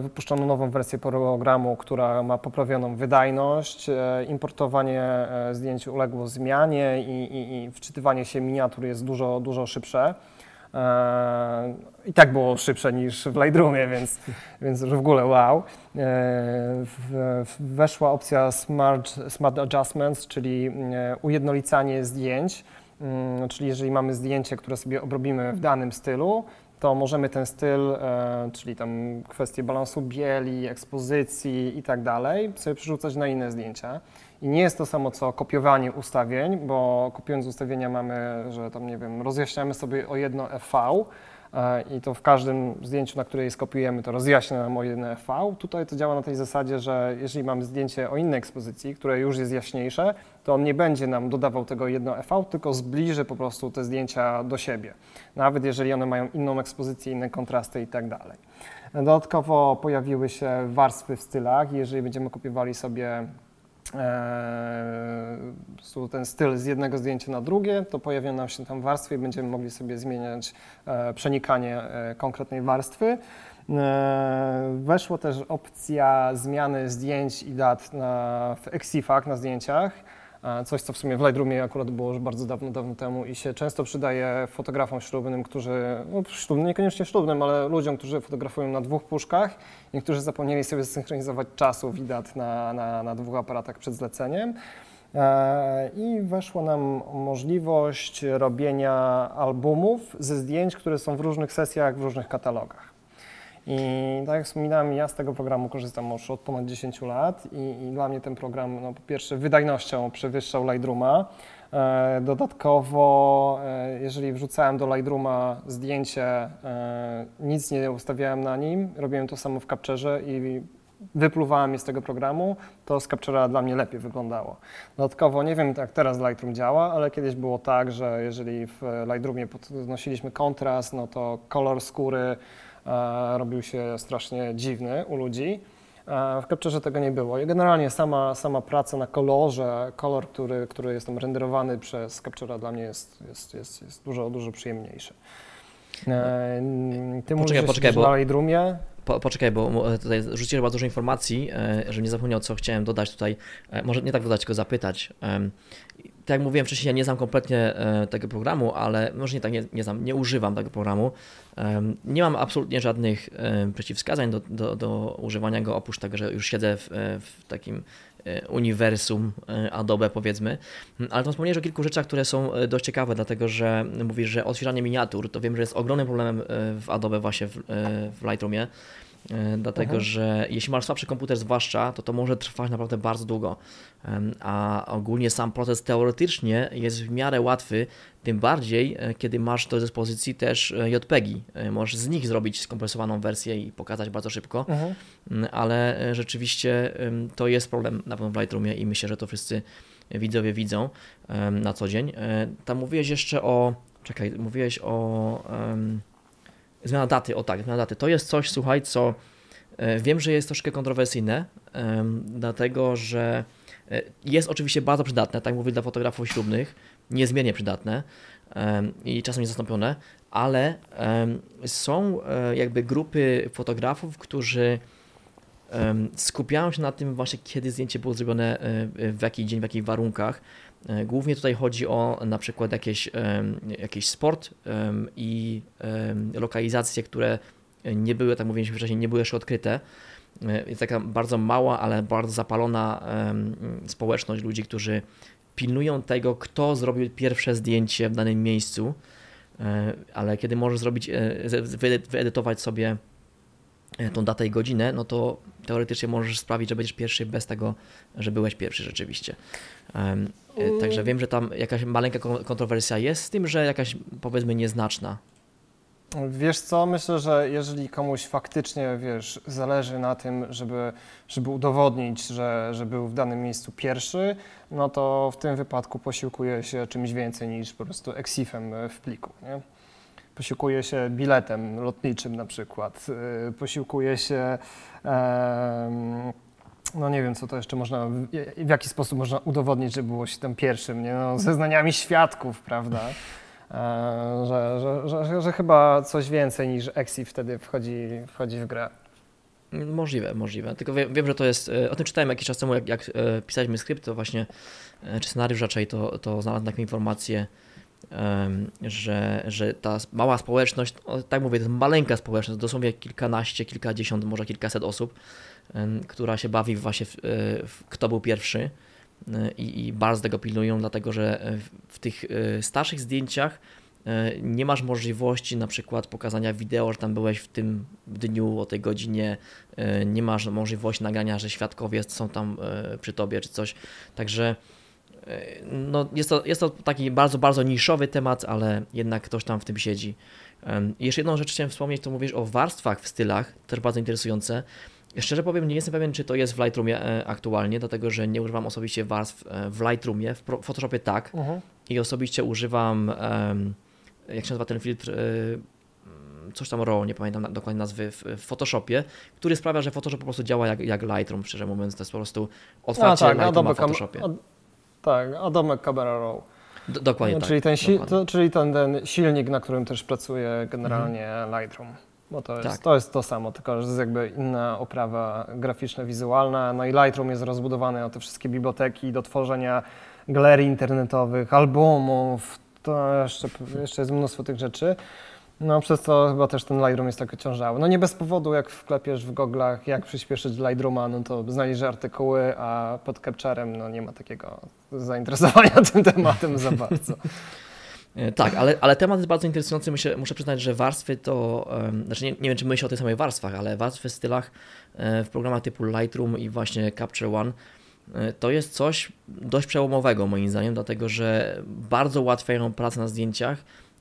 wypuszczono nową wersję programu, która ma poprawioną wydajność, e, importowanie e, zdjęć uległo zmianie i, i, i wczytywanie się miniatur jest dużo, dużo szybsze. E, I tak było szybsze niż w Lightroomie, więc, więc już w ogóle wow. Weszła opcja Smart, smart Adjustments, czyli ujednolicanie zdjęć. Mm, Czyli jeżeli mamy zdjęcie, które sobie obrobimy w danym stylu, to możemy ten styl, e, czyli tam kwestie balansu bieli, ekspozycji i tak dalej, sobie przerzucać na inne zdjęcia. I nie jest to samo co kopiowanie ustawień, bo kopiując ustawienia mamy, że tam nie wiem, rozjaśniamy sobie o jedno FV e, i to w każdym zdjęciu, na które je skopiujemy, to rozjaśnia nam o jedno FV. Tutaj to działa na tej zasadzie, że jeżeli mamy zdjęcie o innej ekspozycji, które już jest jaśniejsze, to on nie będzie nam dodawał tego jedno FV, tylko zbliży po prostu te zdjęcia do siebie. Nawet jeżeli one mają inną ekspozycję, inne kontrasty i tak dalej. Dodatkowo pojawiły się warstwy w stylach. Jeżeli będziemy kopiowali sobie e, ten styl z jednego zdjęcia na drugie, to pojawią nam się tam warstwy i będziemy mogli sobie zmieniać e, przenikanie e, konkretnej warstwy. E, Weszła też opcja zmiany zdjęć i dat na, w Exifach na zdjęciach. E, Coś, co w sumie w Lightroomie akurat było już bardzo dawno, dawno temu i się często przydaje fotografom ślubnym, którzy, no ślubnym, niekoniecznie ślubnym, ale ludziom, którzy fotografują na dwóch puszkach. Niektórzy zapomnieli sobie zsynchronizować czasów i dat na, na, na dwóch aparatach przed zleceniem. E, I weszła nam możliwość robienia albumów ze zdjęć, które są w różnych sesjach, w różnych katalogach. I tak jak wspominałem, ja z tego programu korzystam już od ponad 10 lat i, i dla mnie ten program no, po pierwsze wydajnością przewyższał Lightrooma. E, dodatkowo, e, jeżeli wrzucałem do Lightrooma zdjęcie, e, nic nie ustawiałem na nim, robiłem to samo w Capturze i wypluwałem je z tego programu, to z Captura dla mnie lepiej wyglądało. Dodatkowo nie wiem jak teraz Lightroom działa, ale kiedyś było tak, że jeżeli w Lightroomie podnosiliśmy kontrast, no to kolor skóry robił się strasznie dziwny u ludzi. E, w Capturze tego nie było. I generalnie sama, sama praca na kolorze, kolor, który, który jest tam renderowany przez Captura dla mnie jest, jest, jest, jest dużo, dużo przyjemniejszy. E, ty mówisz, że poczekaj, siedzisz bo- Lightroomie. Po, poczekaj, bo e, tutaj rzuciłem chyba dużo informacji, e, żebym nie zapomniał, co chciałem dodać tutaj. E, Może nie tak dodać, tylko zapytać. Tak jak mówiłem wcześniej, ja nie znam kompletnie e, tego programu, ale może nie tak, nie, nie znam, nie używam tego programu. Nie mam absolutnie żadnych przeciwwskazań do, do, do używania go, oprócz tego, że już siedzę w, e, w takim e, uniwersum Adobe, powiedzmy. Mm, Ale to wspomniałeś o kilku rzeczach, które są dość ciekawe, dlatego że mówisz, że odświeżanie miniatur, to wiem, że jest ogromnym problemem w Adobe właśnie w, w Lightroomie. E, dlatego Mhm. że jeśli masz słabszy komputer zwłaszcza, to to może trwać naprawdę bardzo długo. A ogólnie sam proces teoretycznie jest w miarę łatwy, tym bardziej e, kiedy masz do dyspozycji też e, JPEGi. Możesz z nich zrobić skompresowaną wersję i pokazać bardzo szybko. Mhm. Mm, ale rzeczywiście to jest problem na pewno w Lightroomie i myślę, że to wszyscy widzowie widzą na co dzień. Tam mówiłeś jeszcze o, czekaj, mówiłeś o em, zmiana daty, o tak, zmiana daty. To jest coś, słuchaj, co e, wiem, że jest troszkę kontrowersyjne, dlatego że e, jest oczywiście bardzo przydatne, tak mówię dla fotografów ślubnych, niezmiernie przydatne i czasem niezastąpione, ale są e, jakby grupy fotografów, którzy skupiają się na tym właśnie, kiedy zdjęcie było zrobione, w jaki dzień, w jakich warunkach. E, Głównie tutaj chodzi o na przykład jakieś, em, jakiś sport em, i lokalizacje, które nie były, tak mówiliśmy wcześniej, nie były jeszcze odkryte. E, Jest taka bardzo mała, ale bardzo zapalona społeczność ludzi, którzy pilnują tego, kto zrobił pierwsze zdjęcie w danym miejscu, E, ale kiedy możesz zrobić, e, wyedytować sobie e, tą datę i godzinę, no to teoretycznie możesz sprawić, że będziesz pierwszy bez tego, że byłeś pierwszy rzeczywiście. E, Także wiem, że tam jakaś maleńka kon- kontrowersja jest, z tym, że jakaś powiedzmy nieznaczna. Wiesz co, myślę, że jeżeli komuś faktycznie, wiesz, zależy na tym, żeby, żeby udowodnić, że, że był w danym miejscu pierwszy, no to w tym wypadku posiłkuje się czymś więcej niż po prostu exifem w pliku, nie? Posiłkuje się biletem lotniczym na przykład, yy, posiłkuje się, no nie wiem, co to jeszcze można, w, jaki sposób można udowodnić, że było się tam pierwszym, nie? No, zeznaniami świadków, prawda? E, że, że, że, że, chyba coś więcej niż Exif wtedy wchodzi, wchodzi w grę. Możliwe, możliwe. Tylko wiem, wiem, że to jest. e, O tym czytałem jakiś czas temu, jak, jak e, pisaliśmy skrypt, to właśnie, czy scenariusz raczej, to, to znalazłem taką informację, że, że ta mała społeczność, o, tak mówię, to jest maleńka społeczność, dosłownie kilkanaście, kilkadziesiąt, może kilkaset osób, która się bawi właśnie w, e, w kto był pierwszy. e, I, I bardzo tego pilnują, dlatego że e, w, tych starszych zdjęciach nie masz możliwości na przykład pokazania wideo, że tam byłeś w tym dniu o tej godzinie, nie masz możliwości nagrania, że świadkowie są tam przy tobie czy coś. Także no, jest, to, jest to taki bardzo, bardzo niszowy temat, ale jednak ktoś tam w tym siedzi. Jeszcze jedną rzecz chciałem wspomnieć, to mówisz o warstwach w stylach, też bardzo interesujące. Szczerze powiem, nie jestem pewien, czy to jest w Lightroomie e, aktualnie, dlatego że nie używam osobiście warstw e, w Lightroomie, w Photoshopie tak, Mhm. i osobiście używam, jak się nazywa ten filtr, coś tam RAW, nie pamiętam dokładnie nazwy, w, Photoshopie, który sprawia, że Photoshop po prostu działa jak, jak Lightroom, szczerze mówiąc, to jest po prostu otwarcie tak, Lightrooma w Photoshopie. Ad, tak, Adobe Camera Raw. D- dokładnie No, tak. czyli ten, si- dokładnie. to, czyli ten, ten silnik, na którym też pracuje generalnie Lightroom. Bo to jest, Tak. to jest to samo, tylko że jest jakby inna oprawa graficzna, wizualna. No i Lightroom jest rozbudowany o te wszystkie biblioteki do tworzenia galerii internetowych, albumów, to jeszcze, jeszcze jest mnóstwo tych rzeczy. No przez to chyba też ten Lightroom jest tak ociążały. No nie bez powodu, jak wklepiesz w goglach, jak przyspieszyć Lightrooma, no to znajdziesz artykuły, a pod Capturem no nie ma takiego zainteresowania tym tematem za bardzo. E, Tak, ale, ale temat jest bardzo interesujący. Myślę, muszę przyznać, że warstwy to. em, Znaczy, nie, nie wiem, czy myślę o tych samych warstwach, ale warstwy w stylach e, w programach typu Lightroom i właśnie Capture One e, to jest coś dość przełomowego, moim zdaniem, dlatego że bardzo ułatwiają pracę na zdjęciach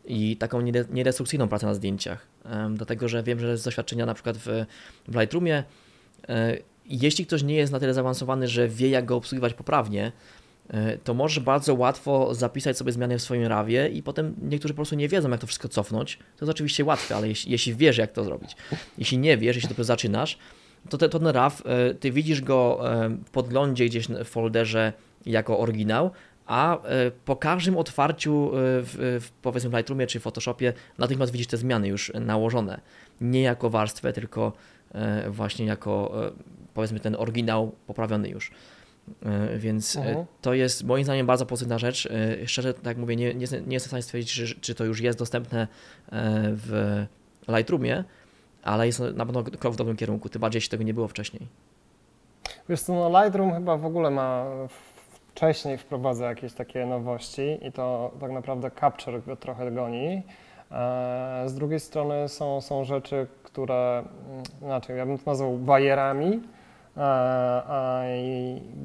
i taką niede- niedestrukcyjną pracę na zdjęciach. Dlatego, że wiem, że z doświadczenia na przykład w, w Lightroomie, e, jeśli ktoś nie jest na tyle zaawansowany, że wie, jak go obsługiwać poprawnie, e, to może bardzo łatwo zapisać sobie zmiany w swoim rawie i potem niektórzy po prostu nie wiedzą, jak to wszystko cofnąć. To jest oczywiście łatwe, ale jeśli, jeśli wiesz, jak to zrobić, jeśli nie wiesz, jeśli dopiero zaczynasz, to, te, to ten RAW, e, ty widzisz go w podglądzie gdzieś w folderze jako oryginał, a e, po każdym otwarciu e, w, w powiedzmy w Lightroomie czy Photoshopie natychmiast widzisz te zmiany już nałożone. Nie jako warstwę, tylko e, właśnie jako powiedzmy ten oryginał poprawiony już. Więc Mhm. to jest moim zdaniem bardzo pozytywna rzecz. Szczerze, tak jak mówię, nie, nie, nie jestem w stanie stwierdzić, czy, czy to już jest dostępne w Lightroomie, ale jest na pewno krok w dobrym kierunku, tym bardziej jeśli tego nie było wcześniej. Wiesz co, no Lightroom chyba w ogóle ma wcześniej wprowadza jakieś takie nowości i to tak naprawdę Capture go trochę goni. E, Z drugiej strony są, są rzeczy, które, inaczej, ja bym to nazwał bajerami, e, a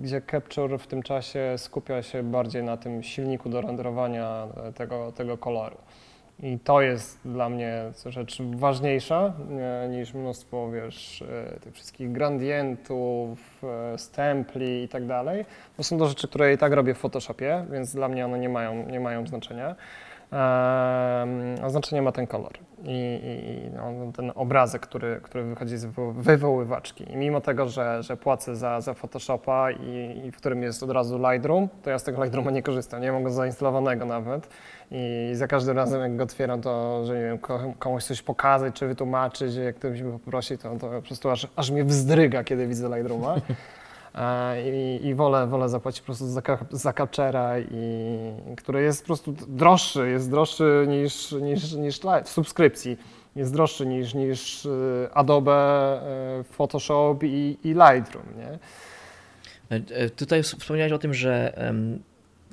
gdzie Capture w tym czasie skupia się bardziej na tym silniku do renderowania tego, tego koloru. I to jest dla mnie rzecz ważniejsza e, niż mnóstwo, wiesz, e, tych wszystkich gradientów, e, stempli i tak dalej. To są to rzeczy, które i tak robię w Photoshopie, więc dla mnie one nie mają, nie mają znaczenia. A znaczenie ma ten kolor i, i no, ten obrazek, który, który wychodzi z wywo- wywoływaczki. I mimo tego, że, że płacę za, za Photoshopa i, i w którym jest od razu Lightroom, to ja z tego Lightrooma nie korzystam, nie mam go zainstalowanego nawet. I za każdym razem, jak go otwieram, to że nie wiem, ko- komuś coś pokazać czy wytłumaczyć, jak ktoś mnie poprosi, to, to po prostu aż, aż mnie wzdryga, kiedy widzę Lightrooma. E, I, I wolę, wolę zapłacić po prostu za, za i, który jest po prostu droższy, jest droższy niż, niż, niż w subskrypcji. Jest droższy niż, niż e, Adobe, e, Photoshop i, i Lightroom, nie? E, e, Tutaj wspomniałeś o tym, że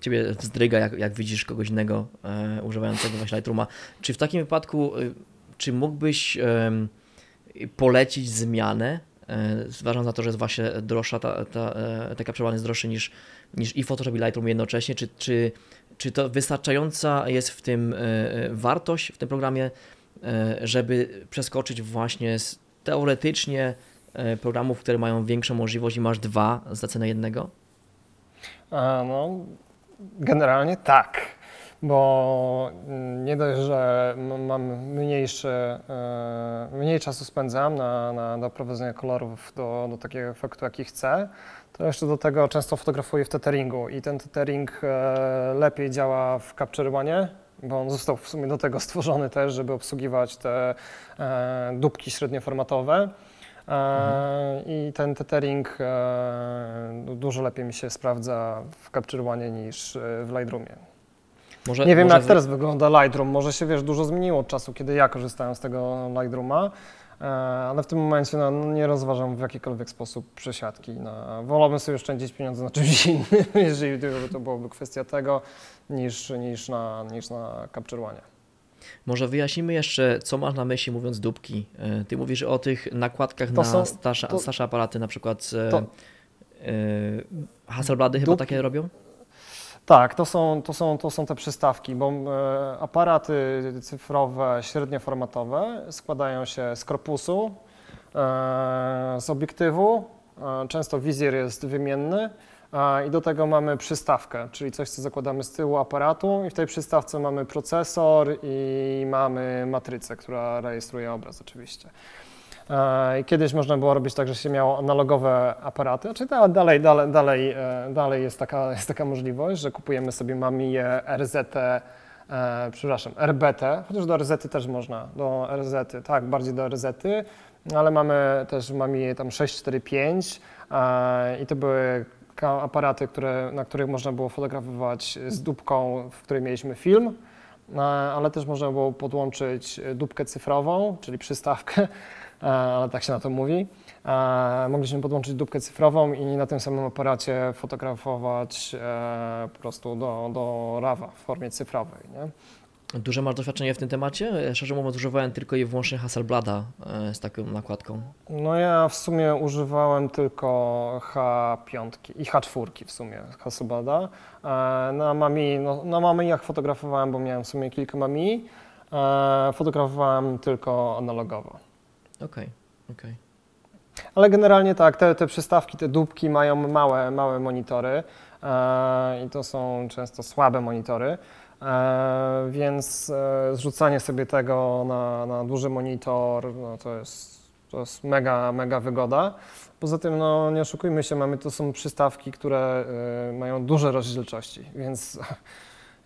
ciebie wzdryga, jak, jak widzisz kogoś innego e, używającego właśnie Lightrooma. Czy w takim wypadku, e, czy mógłbyś em, polecić zmianę, e, zważając na to, że jest właśnie droższa, ta, ta, e, capture one jest droższy niż, niż i Photoshop i Lightroom jednocześnie, czy, czy, czy to wystarczająca jest w tym e, e, wartość w tym programie, e, żeby przeskoczyć właśnie z teoretycznie e, programów, które mają większą możliwość i masz dwa za cenę jednego? No, generalnie tak, bo nie dość, że mam mniejszy, e, mniej czasu spędzam na, na doprowadzenie kolorów do, do takiego efektu, jaki chcę, to jeszcze do tego często fotografuję w tetheringu i ten tethering e, lepiej działa w Capture One, bo on został w sumie do tego stworzony też, żeby obsługiwać te e, dupki średnioformatowe. E, I ten tethering du- dużo lepiej mi się sprawdza w Capture One niż w Lightroomie. Może, Nie wiem może jak teraz wygląda Lightroom, może się wiesz, dużo zmieniło od czasu, kiedy ja korzystałem z tego Lightrooma, e, ale w tym momencie no, no, nie rozważam w jakikolwiek sposób przesiadki. No, wolałbym sobie oszczędzić pieniądze na czymś innym, jeżeli to byłoby kwestia tego, niż, niż, na, niż na Capture One. Może wyjaśnimy jeszcze, co masz na myśli mówiąc dupki. E, Ty mówisz o tych nakładkach To na są- starsze, to- starsze aparaty, na przykład To- e, Hasselblady chyba takie robią? Tak, to są, to są, to są te przystawki, bo e, aparaty cyfrowe średnioformatowe składają się z korpusu, e, z obiektywu, e, często wizjer jest wymienny i do tego mamy przystawkę, czyli coś, co zakładamy z tyłu aparatu i w tej przystawce mamy procesor i mamy matrycę, która rejestruje obraz oczywiście. E, Kiedyś można było robić tak, że się miało analogowe aparaty, znaczy da- dalej, dalej, dalej, e, dalej jest, taka, jest taka możliwość, że kupujemy sobie Mamię, RZ, e, przepraszam, RBT, chociaż do RZ też można, do RZ, tak, bardziej do RZ, ale mamy też Mamię tam 645 e, i to były aparaty, które, na których można było fotografować z dupką, w której mieliśmy film, ale też można było podłączyć dupkę cyfrową, czyli przystawkę, e, ale tak się na to mówi. E, Mogliśmy podłączyć dupkę cyfrową i na tym samym aparacie fotografować e, po prostu do, do RAWa w formie cyfrowej. Nie? Duże masz doświadczenie w tym temacie? Szczerze mówiąc, używałem tylko i wyłącznie Hasselblada e, z taką nakładką. No ja w sumie używałem tylko H5 i H4 w sumie Hasselblada. E, Na Mami, no, na Mami jak fotografowałem, bo miałem w sumie kilka Mami, e, fotografowałem tylko analogowo. Okej, okej. Ale generalnie tak, te, te przystawki, te dupki mają małe, małe monitory i to są często słabe monitory, więc e, zrzucanie sobie tego na, na duży monitor no, to, jest, to jest mega, mega wygoda. Poza tym, no, nie oszukujmy się, mamy to są przystawki, które e, mają duże rozdzielczości, więc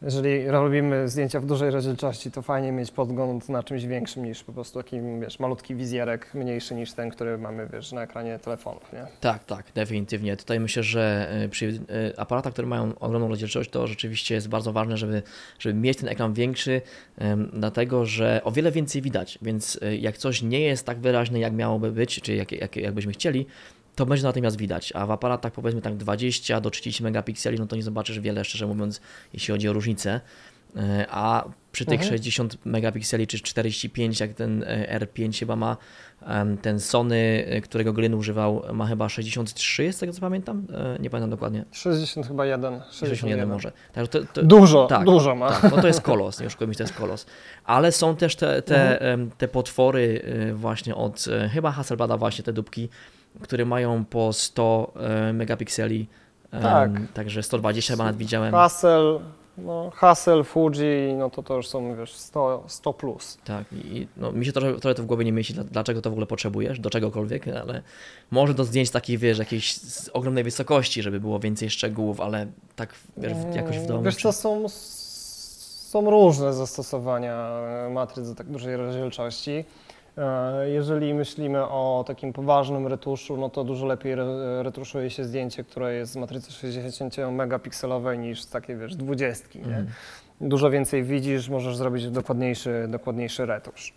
jeżeli robimy zdjęcia w dużej rozdzielczości, to fajnie mieć podgląd na czymś większym niż po prostu taki, wiesz, malutki wizjerek, mniejszy niż ten, który mamy, wiesz, na ekranie telefonów, nie? Tak, tak, definitywnie. Tutaj myślę, że e, przy e, aparatach, które mają ogromną rozdzielczość, to rzeczywiście jest bardzo ważne, żeby, żeby mieć ten ekran większy, dlatego że o wiele więcej widać, więc e, jak coś nie jest tak wyraźne, jak miałoby być, czy jak, jak, jak byśmy chcieli, to będzie natychmiast widać, a w aparatach powiedzmy tak 20 do 30 megapikseli, no to nie zobaczysz wiele, szczerze mówiąc, jeśli chodzi o różnicę. E, A przy tych Mhm. 60 megapikseli czy 45, jak ten e, R5 chyba ma, ten Sony, e, którego Glyn używał, ma chyba 63, z tego co pamiętam. Nie pamiętam dokładnie. 60 chyba 1. 61 może. Także to, to, Dużo, Tak, dużo ma. tak, no to jest kolos, nie oszukujmy się, to jest kolos. Ale są też te, te, em, te potwory właśnie od chyba Hasselblada właśnie te dupki, które mają po 100 e, megapikseli. Tak. Także 120 chyba widziałem. Hassel, no, Hassel, Fuji, no to to już są, wiesz, 100, 100 plus. Tak, i no, mi się trochę, trochę to w głowie nie mieści, dla- dlaczego to w ogóle potrzebujesz, do czegokolwiek, ale może do zdjęć takich, wiesz, jakiejś z ogromnej wysokości, żeby było więcej szczegółów, ale tak, wiesz, jakoś w domu. Wiesz czy- co, są, są różne zastosowania e, matryc do tak dużej rozdzielczości. E, Jeżeli myślimy o takim poważnym retuszu, no to dużo lepiej re- retuszuje się zdjęcie, które jest z matrycy 60 megapikselowej niż z takiej, wiesz, 20, nie? Mhm. Dużo więcej widzisz, możesz zrobić dokładniejszy, dokładniejszy retusz.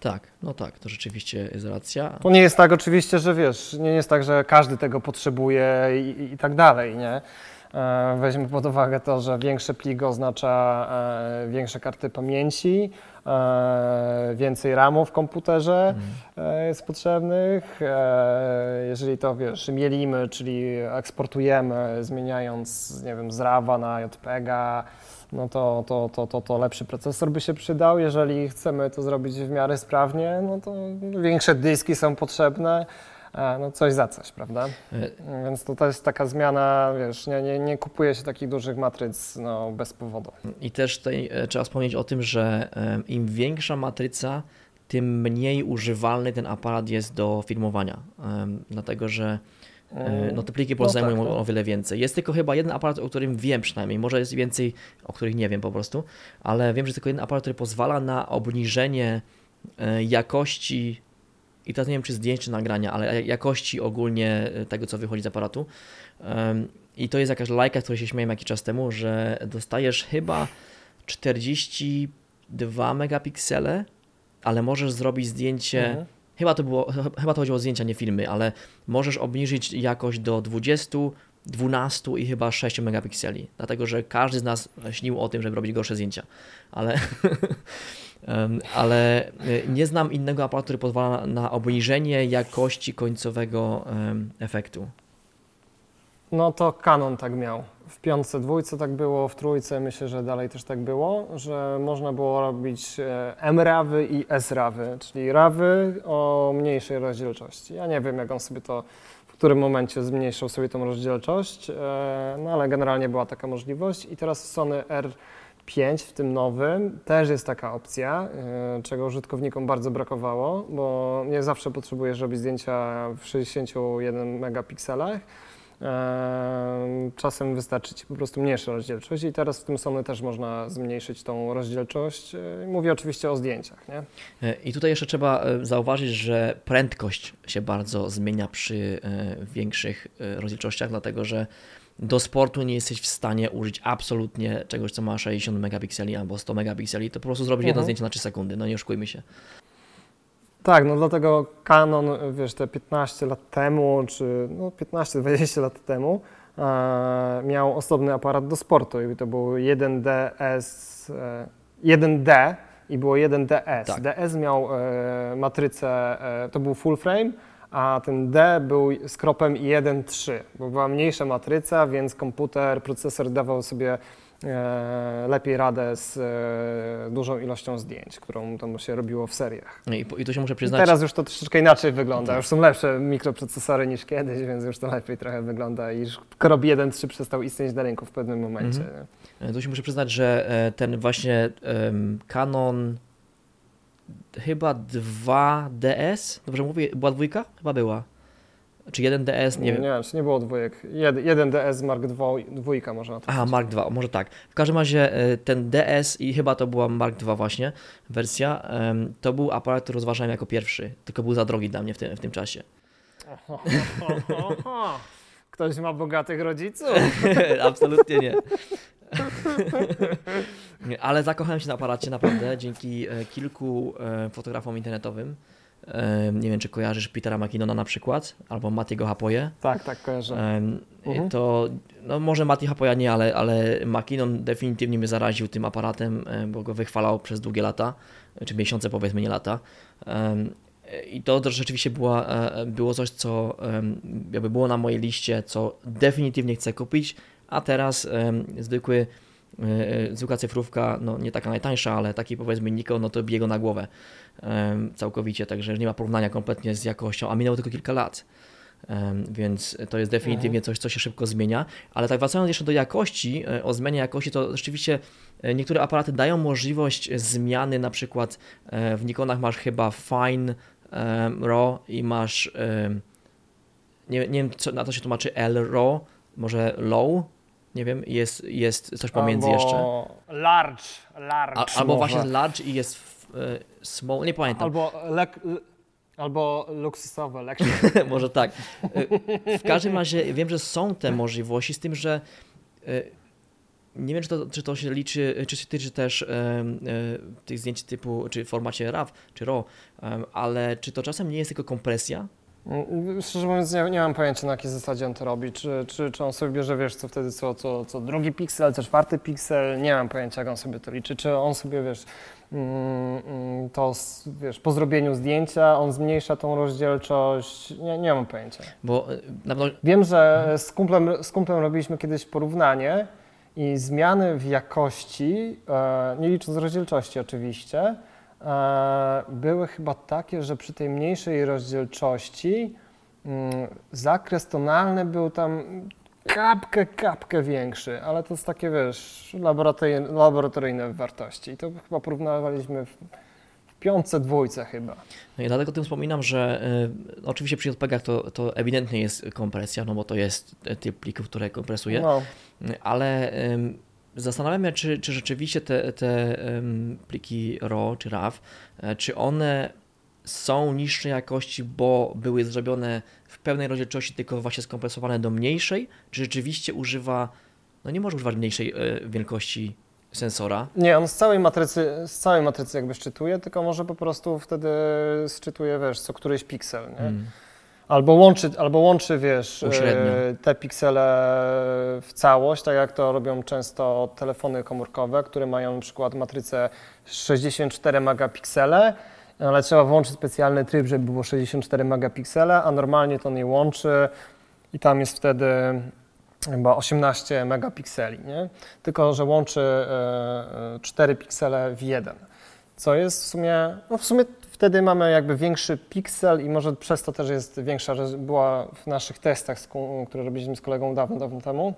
Tak, no tak, to rzeczywiście jest racja. To nie jest tak oczywiście, że wiesz, nie jest tak, że każdy tego potrzebuje i, i, i tak dalej, nie? E, Weźmy pod uwagę to, że większe plik oznacza e, większe karty pamięci, e, więcej RAMu w komputerze Mhm. jest potrzebnych. Jeżeli to, wiesz, mielimy, czyli eksportujemy, zmieniając, nie wiem, z RAWa na JPEGa, no to, to, to, to, to lepszy procesor by się przydał. Jeżeli chcemy to zrobić w miarę sprawnie, no to większe dyski są potrzebne. E, No coś za coś, prawda? E, Więc to, jest taka zmiana, wiesz, nie, nie, nie kupuje się takich dużych matryc no, bez powodu. I też tutaj e, trzeba wspomnieć o tym, że im większa matryca, tym mniej używalny ten aparat jest do filmowania, dlatego że E, No te pliki po No tak, zajmują no. o wiele więcej. Jest tylko chyba jeden aparat, o którym wiem przynajmniej, może jest więcej, o których nie wiem po prostu, ale wiem, że jest tylko jeden aparat, który pozwala na obniżenie jakości i teraz nie wiem czy zdjęć, czy nagrania, ale jakości ogólnie e, tego, co wychodzi z aparatu. I to jest jakaś lajka, której się śmiałem jakiś czas temu, że dostajesz chyba 42 megapiksele, ale możesz zrobić zdjęcie Mhm. Chyba to było, ch- chyba to chodziło o zdjęcia, nie filmy, ale możesz obniżyć jakość do 20, 12 i chyba 6 megapikseli. Dlatego, że każdy z nas śnił o tym, żeby robić gorsze zdjęcia. Ale, ale y, nie znam innego aparatu, który pozwala na, obniżenie jakości końcowego efektu. No to Canon tak miał. W piątce, dwójce tak było, w trójce myślę, że dalej też tak było, że można było robić e, M-rawy i S-rawy, czyli rawy o mniejszej rozdzielczości. Ja nie wiem, jak on sobie to, w którym momencie zmniejszył sobie tą rozdzielczość, e, no ale generalnie była taka możliwość i teraz Sony R5, w tym nowym, też jest taka opcja, e, czego użytkownikom bardzo brakowało, bo nie zawsze potrzebujesz robić zdjęcia w 61 megapikselach, Ehm, Czasem wystarczy Ci po prostu mniejsza rozdzielczość i teraz w tym Sony też można zmniejszyć tą rozdzielczość. E, Mówię oczywiście o zdjęciach, nie? E, I tutaj jeszcze trzeba e, zauważyć, że prędkość się bardzo zmienia przy e, większych e, rozdzielczościach, dlatego że do sportu nie jesteś w stanie użyć absolutnie czegoś, co ma 60 megapikseli albo 100 megapikseli, to po prostu zrobić jedno Mhm. zdjęcie na 3 sekundy, no nie oszukujmy się. Tak, no dlatego Canon, wiesz, te 15 lat temu, czy no 15-20 lat temu e, miał osobny aparat do sportu i to był 1DS, e, 1D i było 1DS. Tak. DS miał e, matrycę, e, to był full frame, a ten D był z kropem 1.3, bo była mniejsza matryca, więc komputer, procesor dawał sobie e, lepiej radę z e, dużą ilością zdjęć, którą tam się robiło w seriach. I, po- i tu się muszę I przyznać, Teraz już to troszeczkę inaczej wygląda. Tak. Już są lepsze mikroprocesory niż kiedyś, więc już to lepiej trochę wygląda. I już Krop 1.3 przestał istnieć na rynku w pewnym momencie. Mhm. e, tu się muszę przyznać, że ten właśnie em, Canon chyba 2DS, dobrze mówię, była dwójka? Chyba była. Czy 1DS, nie Nie, wiem. nie, czy nie było dwójek. Jed, 1DS Mark II, dwójka można to Aha, Mark II, może tak. W każdym razie e, ten DS i chyba to była Mark II właśnie wersja, to był aparat, który rozważałem jako pierwszy, tylko był za drogi dla mnie w tym, w tym czasie. Ktoś ma bogatych rodziców. Absolutnie nie. Ale zakochałem się na aparacie naprawdę dzięki e, kilku e, fotografom internetowym. E, Nie wiem, czy kojarzysz Petera McKinnona na przykład, albo Matiego Hapoje. Tak, tak, kojarzę. Mhm. To no może Mati Hapoja nie, ale, ale McKinnon definitywnie mnie zaraził tym aparatem, bo go wychwalał przez długie lata, czy miesiące powiedzmy, nie lata. I to rzeczywiście była, było coś, co jakby było na mojej liście, co definitywnie chcę kupić, a teraz zwykły, e, zwykła cyfrówka, no nie taka najtańsza, ale taki powiedzmy Nikon, no to bije go na głowę całkowicie, także nie ma porównania kompletnie z jakością, a minęło tylko kilka lat. Więc to jest definitywnie coś, co się szybko zmienia. Ale tak wracając jeszcze do jakości, e, o zmianie jakości, to rzeczywiście e, niektóre aparaty dają możliwość zmiany, na przykład e, w Nikonach masz chyba Fine RAW i masz, nie, nie wiem co, na to się tłumaczy L RAW, może Low, nie wiem, jest, jest coś pomiędzy albo jeszcze. Large, large A, albo może. właśnie Large i jest e, Small, nie pamiętam. Albo, lek, albo luksusowe, lekkie. Może tak. Y, W każdym razie wiem, że są te możliwości, z tym, że y, nie wiem, czy to, czy to się liczy, czy się tyczy też tych zdjęć typu, czy w formacie RAW, czy RAW, ale czy to czasem nie jest tylko kompresja? Mm, Szczerze mówiąc, nie, nie mam pojęcia na jakiej zasadzie on to robi. Czy, czy, czy on sobie bierze, wiesz, co wtedy, co, co, co drugi piksel, co czwarty piksel, nie mam pojęcia, jak on sobie to liczy. Czy on sobie, wiesz, mm, mm, to, wiesz, po zrobieniu zdjęcia, on zmniejsza tą rozdzielczość, nie, nie mam pojęcia. Bo y, pewno Wiem, że z kumplem, z kumplem robiliśmy kiedyś porównanie i zmiany w jakości, e, nie licząc rozdzielczości oczywiście, były chyba takie, że przy tej mniejszej rozdzielczości mm, zakres tonalny był tam kapkę, kapkę większy, ale to jest takie, wiesz, laboratoryjne, laboratoryjne wartości. I to chyba porównywaliśmy w, w piątce, dwójce chyba. No i dlatego o tym wspominam, że y, oczywiście przy JPEGach to, to ewidentnie jest kompresja, no bo to jest y, typ plików, które kompresuje. No, ale ym, zastanawiam się, czy, czy rzeczywiście te, te pliki RAW czy RAW, e, czy one są niższej jakości, bo były zrobione w pełnej rozdzielczości, tylko właśnie skompresowane do mniejszej, czy rzeczywiście używa, no nie może używać mniejszej e, wielkości sensora. Nie, on z całej matrycy, z całej matrycy jakby szczytuje, tylko może po prostu wtedy szczytuje, wiesz, co któryś piksel, nie? Mm. Albo łączy, albo łączy, wiesz, Uśrednio. e, te piksele w całość, tak jak to robią często telefony komórkowe, które mają na przykład matrycę 64 megapiksele, ale trzeba włączyć specjalny tryb, żeby było 64 megapiksele, a normalnie to nie łączy i tam jest wtedy chyba 18 megapikseli, nie? Tylko, że łączy e, e, 4 piksele w jeden. Co jest w sumie, no w sumie wtedy mamy jakby większy piksel i może przez to też jest większa, była w naszych testach, które robiliśmy z kolegą dawno, dawno temu,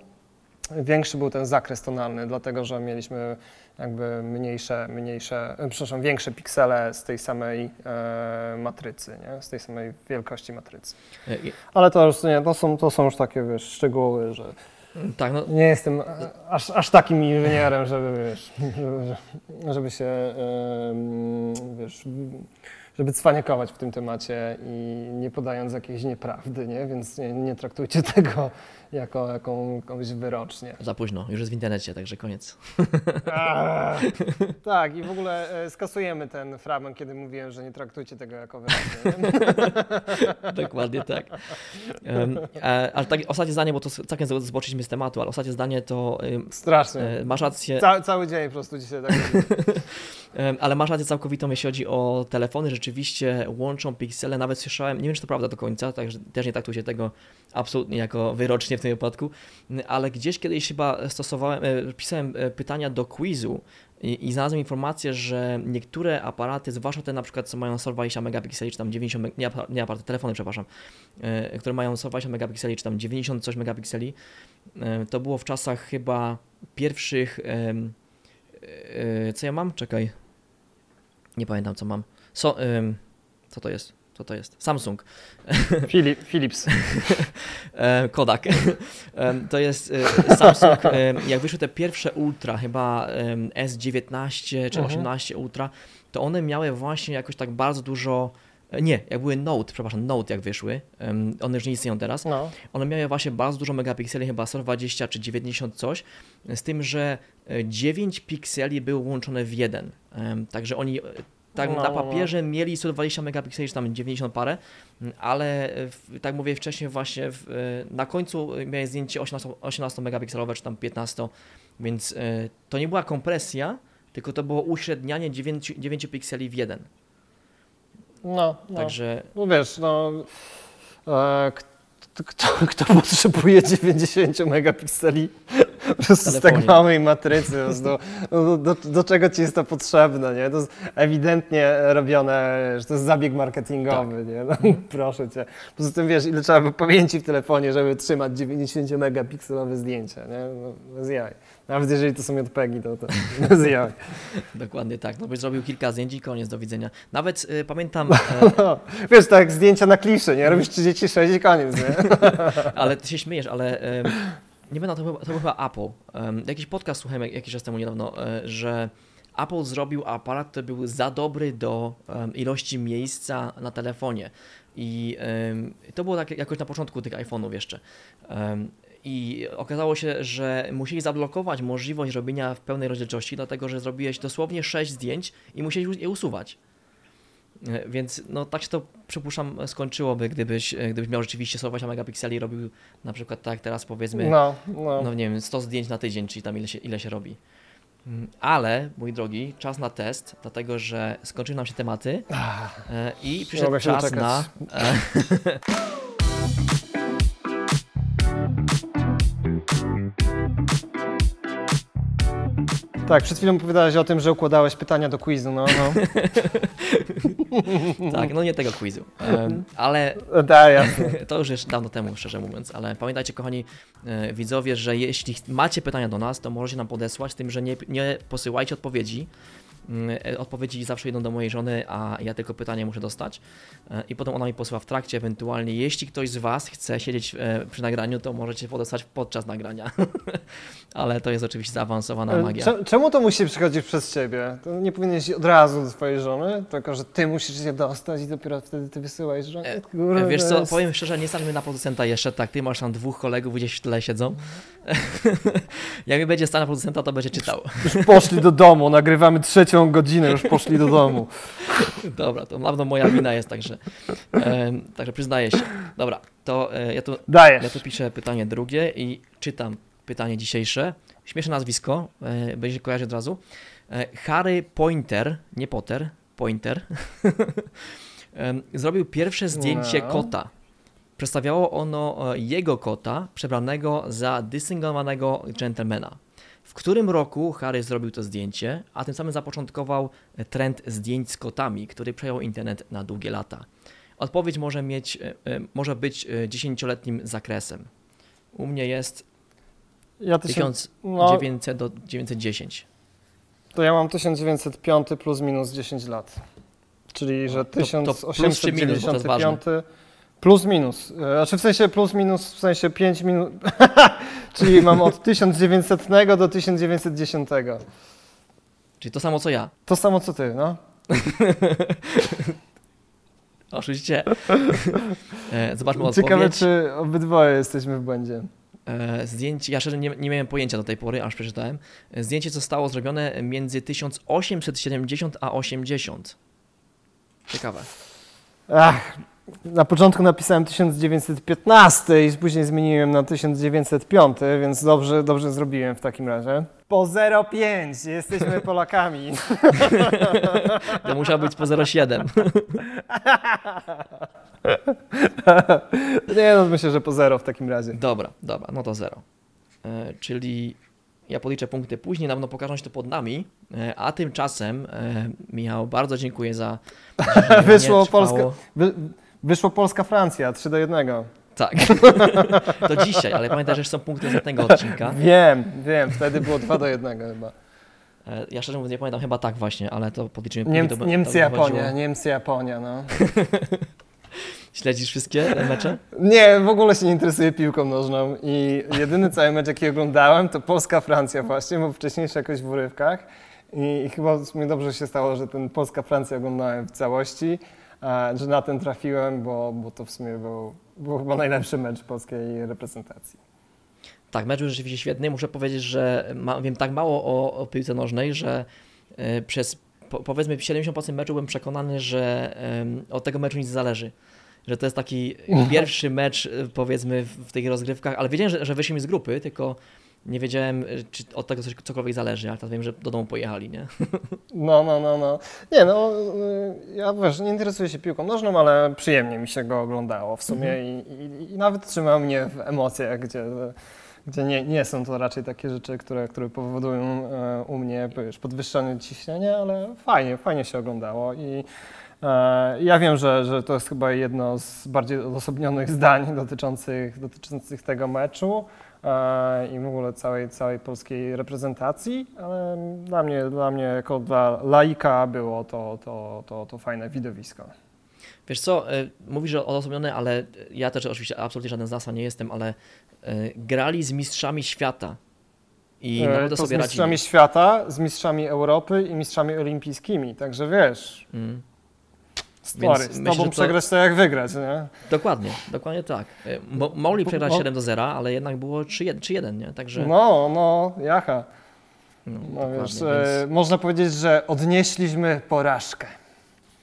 większy był ten zakres tonalny, dlatego że mieliśmy jakby mniejsze, mniejsze, e, przepraszam, większe piksele z tej samej e, matrycy, nie? z tej samej wielkości matrycy. E, Ale to już nie, to są, to są już takie wiesz, szczegóły, że Tak, no, nie jestem e, aż, aż takim inżynierem, żeby, wiesz, żeby, żeby się, wiesz, żeby cwaniakować w tym temacie i nie podając jakiejś nieprawdy, nie? Więc nie, nie traktujcie tego jako jakąś wyrocznię. za późno, już jest w internecie, także koniec. Aaa. Tak, i w ogóle e, skasujemy ten fragment, kiedy mówiłem, że nie traktujcie tego jako wyrocznię. nie? Dokładnie tak. Um, ale tak, ostatnie zdanie, bo to całkiem zboczyliśmy z tematu, ale ostatnie zdanie to ym, Strasznie. e, masz rację, Ca cały dzień po prostu dzisiaj tak Ale masz rację całkowitą, jeśli chodzi o telefony, rzeczywiście łączą piksele, nawet słyszałem, nie wiem czy to prawda do końca, także też nie traktujcie tego absolutnie jako wyrocznie w tym wypadku, ale gdzieś kiedyś chyba stosowałem, e, pisałem e, pytania do quizu i, i znalazłem informację, że niektóre aparaty, zwłaszcza te na przykład, co mają 120 megapikseli, czy tam 90, meg- nie, nie aparaty, telefony, przepraszam, e, które mają 120 megapikseli, czy tam 90 coś megapikseli, to było w czasach chyba pierwszych, co ja mam? Czekaj, nie pamiętam co mam. So, ym, co to jest? Co to jest? Samsung. Philips. E, Kodak. To jest e, Samsung. jak wyszły te pierwsze Ultra, chyba em, S19 czy Mhm. 18 Ultra, to one miały właśnie jakoś tak bardzo dużo. E, Nie, jak były Note, przepraszam, Note jak wyszły, em, one już nie istnieją teraz, No. one miały właśnie bardzo dużo megapikseli, chyba 120 czy 90 coś, z tym, że e, 9 pikseli było łączone w jeden. Em, Także oni, e, tak No, na no, no. papierze mieli 120 megapikseli, czy tam 90 parę, ale w, tak mówię wcześniej właśnie w, e, na końcu miałem zdjęcie 18, 18 megapikselowe, czy tam 15, więc e, to nie była kompresja, tylko to było uśrednianie 9, 9 pikseli w jeden. No, no. Także No wiesz, no. E, kto, kto, kto potrzebuje 90 megapikseli po prostu z tak małej matrycy? prostu, No, do, do, do czego ci jest to potrzebne? Nie? To jest ewidentnie robione, że to jest zabieg marketingowy. Nie? No, proszę cię. Poza tym wiesz, ile trzeba by pamięci w telefonie, żeby trzymać 90 megapikselowe zdjęcie. Nie? No, bez jaj. Nawet jeżeli to są JPEGi, to, to bez jaj. dokładnie tak, no byś zrobił kilka zdjęć i koniec, do widzenia. Nawet e, pamiętam, No, wiesz, tak zdjęcia na kliszy, nie? Robisz 36 i koniec, nie? ale ty się śmiejesz, ale em, nie będę, to, chyba- to był chyba Apple. Em, jakiś podcast słuchałem jak- jakiś czas temu niedawno, e, że Apple zrobił aparat, który był za dobry do em, ilości miejsca na telefonie. I em, to było tak jakoś na początku tych iPhone'ów jeszcze. Em, I okazało się, że musieli zablokować możliwość robienia w pełnej rozdzielczości, dlatego że zrobiłeś dosłownie 6 zdjęć i musieli je usuwać. E, Więc no tak się to przypuszczam skończyłoby, gdybyś, e, gdybyś miał rzeczywiście 120 megapikseli i robił na przykład tak teraz powiedzmy, no. No, no. nie wiem, 100 zdjęć na tydzień, czyli tam ile się, ile się robi. Mm, Ale, mój drogi, czas na test, dlatego że skończyły nam się tematy e, i przyszedł czas na... Tak, przed chwilą opowiadałeś o tym, że układałeś pytania do quizu, no, no. tak, no nie tego quizu, Em, ale jasne. To już jest dawno temu, szczerze mówiąc, ale pamiętajcie, kochani e, widzowie, że jeśli ch- macie pytania do nas, to możecie nam podesłać, z tym, że nie, nie posyłajcie odpowiedzi. Mm, e, Odpowiedzi zawsze idą do mojej żony, a ja tylko pytanie muszę dostać. E, I potem ona mi posyła w trakcie, ewentualnie jeśli ktoś z Was chce siedzieć e, przy nagraniu, to możecie podesłać podczas nagrania. ale to jest oczywiście zaawansowana magia. Cze- Czemu to musi przychodzić przez ciebie? To nie powinieneś od razu do twojej żony, tylko że ty musisz się dostać i dopiero wtedy ty wysyłaj żonie. E, Kurde, Wiesz co, jest- powiem szczerze, nie stańmy na producenta jeszcze, tak, ty masz tam dwóch kolegów, gdzieś w tle siedzą. Jak mi będzie stać na producenta, to będzie czytał. Już poszli do domu, nagrywamy trzecią godzinę, już poszli do domu. Dobra, to na pewno moja wina jest, także, em, także przyznaję się. Dobra, to e, ja tu, ja tu piszę pytanie drugie i czytam pytanie dzisiejsze. Śmieszne nazwisko, e, będzie się kojarzyć od razu. E, Harry Pointer, nie Potter, Pointer, zrobił pierwsze zdjęcie No. kota. Przedstawiało ono e, jego kota, przebranego za dysyngowanego gentlemana. W którym roku Harry zrobił to zdjęcie, a tym samym zapoczątkował trend zdjęć z kotami, który przejął internet na długie lata? Odpowiedź może, mieć, e, e, może być e, dziesięcioletnim zakresem. U mnie jest Ja to, się, 1900 no, do 910. to ja mam 1905 plus minus 10 lat. Czyli, że No, To- to plus minus, 1895 plus Znaczy w sensie plus minus, w sensie 5 minut. Czyli mam od 1900 do 1910. Czyli to samo co ja. To samo co ty, no. Oczywiście. E, Zobaczmy Ciekawe, odpowiedź. czy obydwoje jesteśmy w błędzie. E, Zdjęcie, ja szczerze nie, nie miałem pojęcia do tej pory, aż przeczytałem. E, Zdjęcie zostało zrobione między 1870 a 80. Ciekawe. Ach, na początku napisałem 1915 i później zmieniłem na 1905, więc dobrze, dobrze zrobiłem w takim razie. Po 0,5 jesteśmy Polakami. To musiał być po 07. Nie no, myślę, że po 0 w takim razie. Dobra, dobra, no to 0. E, czyli ja policzę punkty później, na pewno pokażą się to pod nami, e, a tymczasem e, Michał, bardzo dziękuję za... Wyszło Trwało- Polska, wy, wyszło Polska-Francja 3 do 1. Tak. to dzisiaj, ale pamiętaj, że są punkty z tego odcinka. Wiem, wiem, wtedy było 2 do 1 chyba. E, Ja szczerze mówiąc nie pamiętam, chyba tak właśnie, ale to podliczymy. Niemcy, to, Niemcy Japonia. Niemcy Japonia, no. Śledzisz wszystkie mecze? Nie, w ogóle się nie interesuję piłką nożną i jedyny cały mecz, jaki oglądałem, to Polska-Francja właśnie, bo wcześniejszy jakoś w urywkach i, i chyba sumie dobrze się stało, że ten Polska-Francja oglądałem w całości, że na ten trafiłem, bo, bo to w sumie był, był chyba najlepszy mecz polskiej reprezentacji. Tak, mecz był rzeczywiście świetny. Muszę powiedzieć, że ma, wiem tak mało o, o piłce nożnej, że e, przez po, powiedzmy 70% meczu byłem przekonany, że em, od tego meczu nic nie zależy. Że to jest taki pierwszy mecz, y, powiedzmy, w, w tych rozgrywkach, ale wiedziałem, że, że wyszli mi z grupy, tylko nie wiedziałem, y, czy od tego coś, cokolwiek zależy, ale teraz wiem, że do domu pojechali, nie? No, no, no, no. Nie, no, y, ja wiesz, nie interesuję się piłką nożną, ale przyjemnie mi się go oglądało w sumie i, i, i nawet trzyma mnie w emocjach, gdzie, gdzie nie, nie są to raczej takie rzeczy, które, które powodują e, u mnie wiesz, podwyższone ciśnienie, ale fajnie, fajnie się oglądało i e, ja wiem, że, że to jest chyba jedno z bardziej odosobnionych zdań dotyczących, dotyczących tego meczu i w ogóle całej, całej polskiej reprezentacji, ale dla mnie, dla mnie jako dla laika było to, to, to, to fajne widowisko. Wiesz co, y, mówisz, że odosobnione, ale ja też oczywiście absolutnie żaden z NASA nie jestem, ale y, grali z mistrzami świata i E, naprawdę to z sobie mistrzami radzili. świata, z mistrzami Europy i mistrzami olimpijskimi, także wiesz, Mm. Story, Więc z myślę, tobą to- przegrać to jak wygrać, nie? Dokładnie, dokładnie tak. Y, Mo, mogli przegrać bo- 7 do 0, ale jednak było 3-1, 3-1 nie? Także No, no, jacha. no, No wiesz, więc... e, można powiedzieć, że odnieśliśmy porażkę.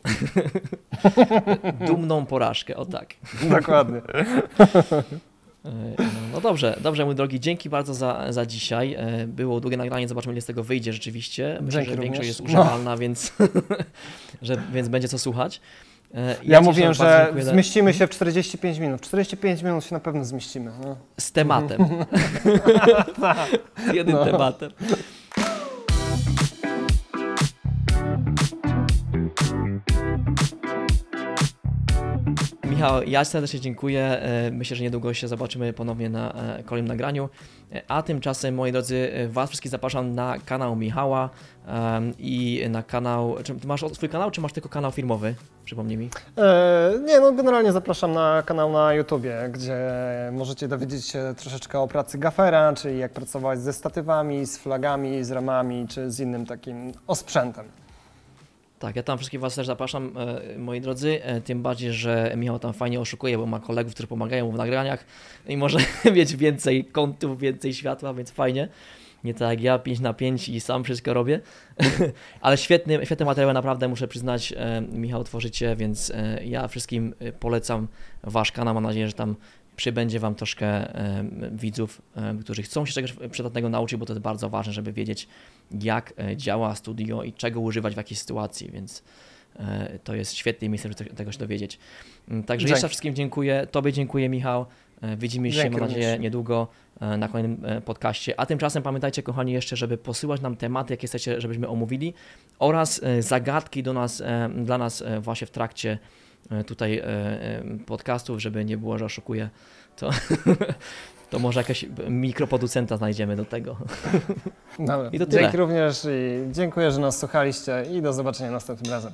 dumną porażkę, o tak. Dokładnie. E, No, no dobrze, dobrze mój drogi, dzięki bardzo za, za dzisiaj. E, Było długie nagranie, zobaczymy ile z tego wyjdzie rzeczywiście. Myślę, Dzięki że większość jest No. używalna, więc, że, więc będzie co słuchać. E, Ja, mówiłem, że zmieścimy się w 45 minut. 45 minut się na pewno zmieścimy. No. z tematem. z jednym No. tematem. Michał, ja serdecznie dziękuję. E, Myślę, że niedługo się zobaczymy ponownie na e, kolejnym nagraniu. E, A tymczasem, moi drodzy, Was wszystkich zapraszam na kanał Michała i na kanał. Czy masz swój kanał, czy masz tylko kanał filmowy? Przypomnij mi. Nie, no generalnie zapraszam na kanał na YouTubie, gdzie możecie dowiedzieć się troszeczkę o pracy gafera, czyli jak pracować ze statywami, z flagami, z ramami, czy z innym takim osprzętem. Tak, ja tam wszystkich Was też zapraszam, e, moi drodzy, e, tym bardziej, że Michał tam fajnie oszukuje, bo ma kolegów, którzy pomagają mu w nagraniach i może mieć więcej kątów, więcej światła, więc fajnie. Nie tak jak ja, 5 na 5 i sam wszystko robię. Ale świetny, świetne materiały naprawdę muszę przyznać, e, Michał tworzycie, więc ja wszystkim polecam Wasz kanał. Mam nadzieję, że tam przybędzie Wam troszkę e, widzów, e, którzy chcą się czegoś przydatnego nauczyć, bo to jest bardzo ważne, żeby wiedzieć, jak e, działa studio i czego używać w jakiej sytuacji, więc to jest świetne miejsce, żeby te- tego się dowiedzieć. Mm, Także Dzięki. jeszcze wszystkim dziękuję. Tobie dziękuję, Michał. Widzimy się, Dzięki mam nadzieję, również. niedługo na kolejnym podcaście. A tymczasem pamiętajcie, kochani, jeszcze, żeby posyłać nam tematy, jakie chcecie, żebyśmy omówili oraz zagadki do nas, dla nas właśnie w trakcie tutaj e, e, podcastów, żeby nie było, że oszukuję, to, to może jakaś mikroproducenta znajdziemy do tego. Dobra. I to tyle. Dzięki również i dziękuję, że nas słuchaliście i do zobaczenia następnym razem.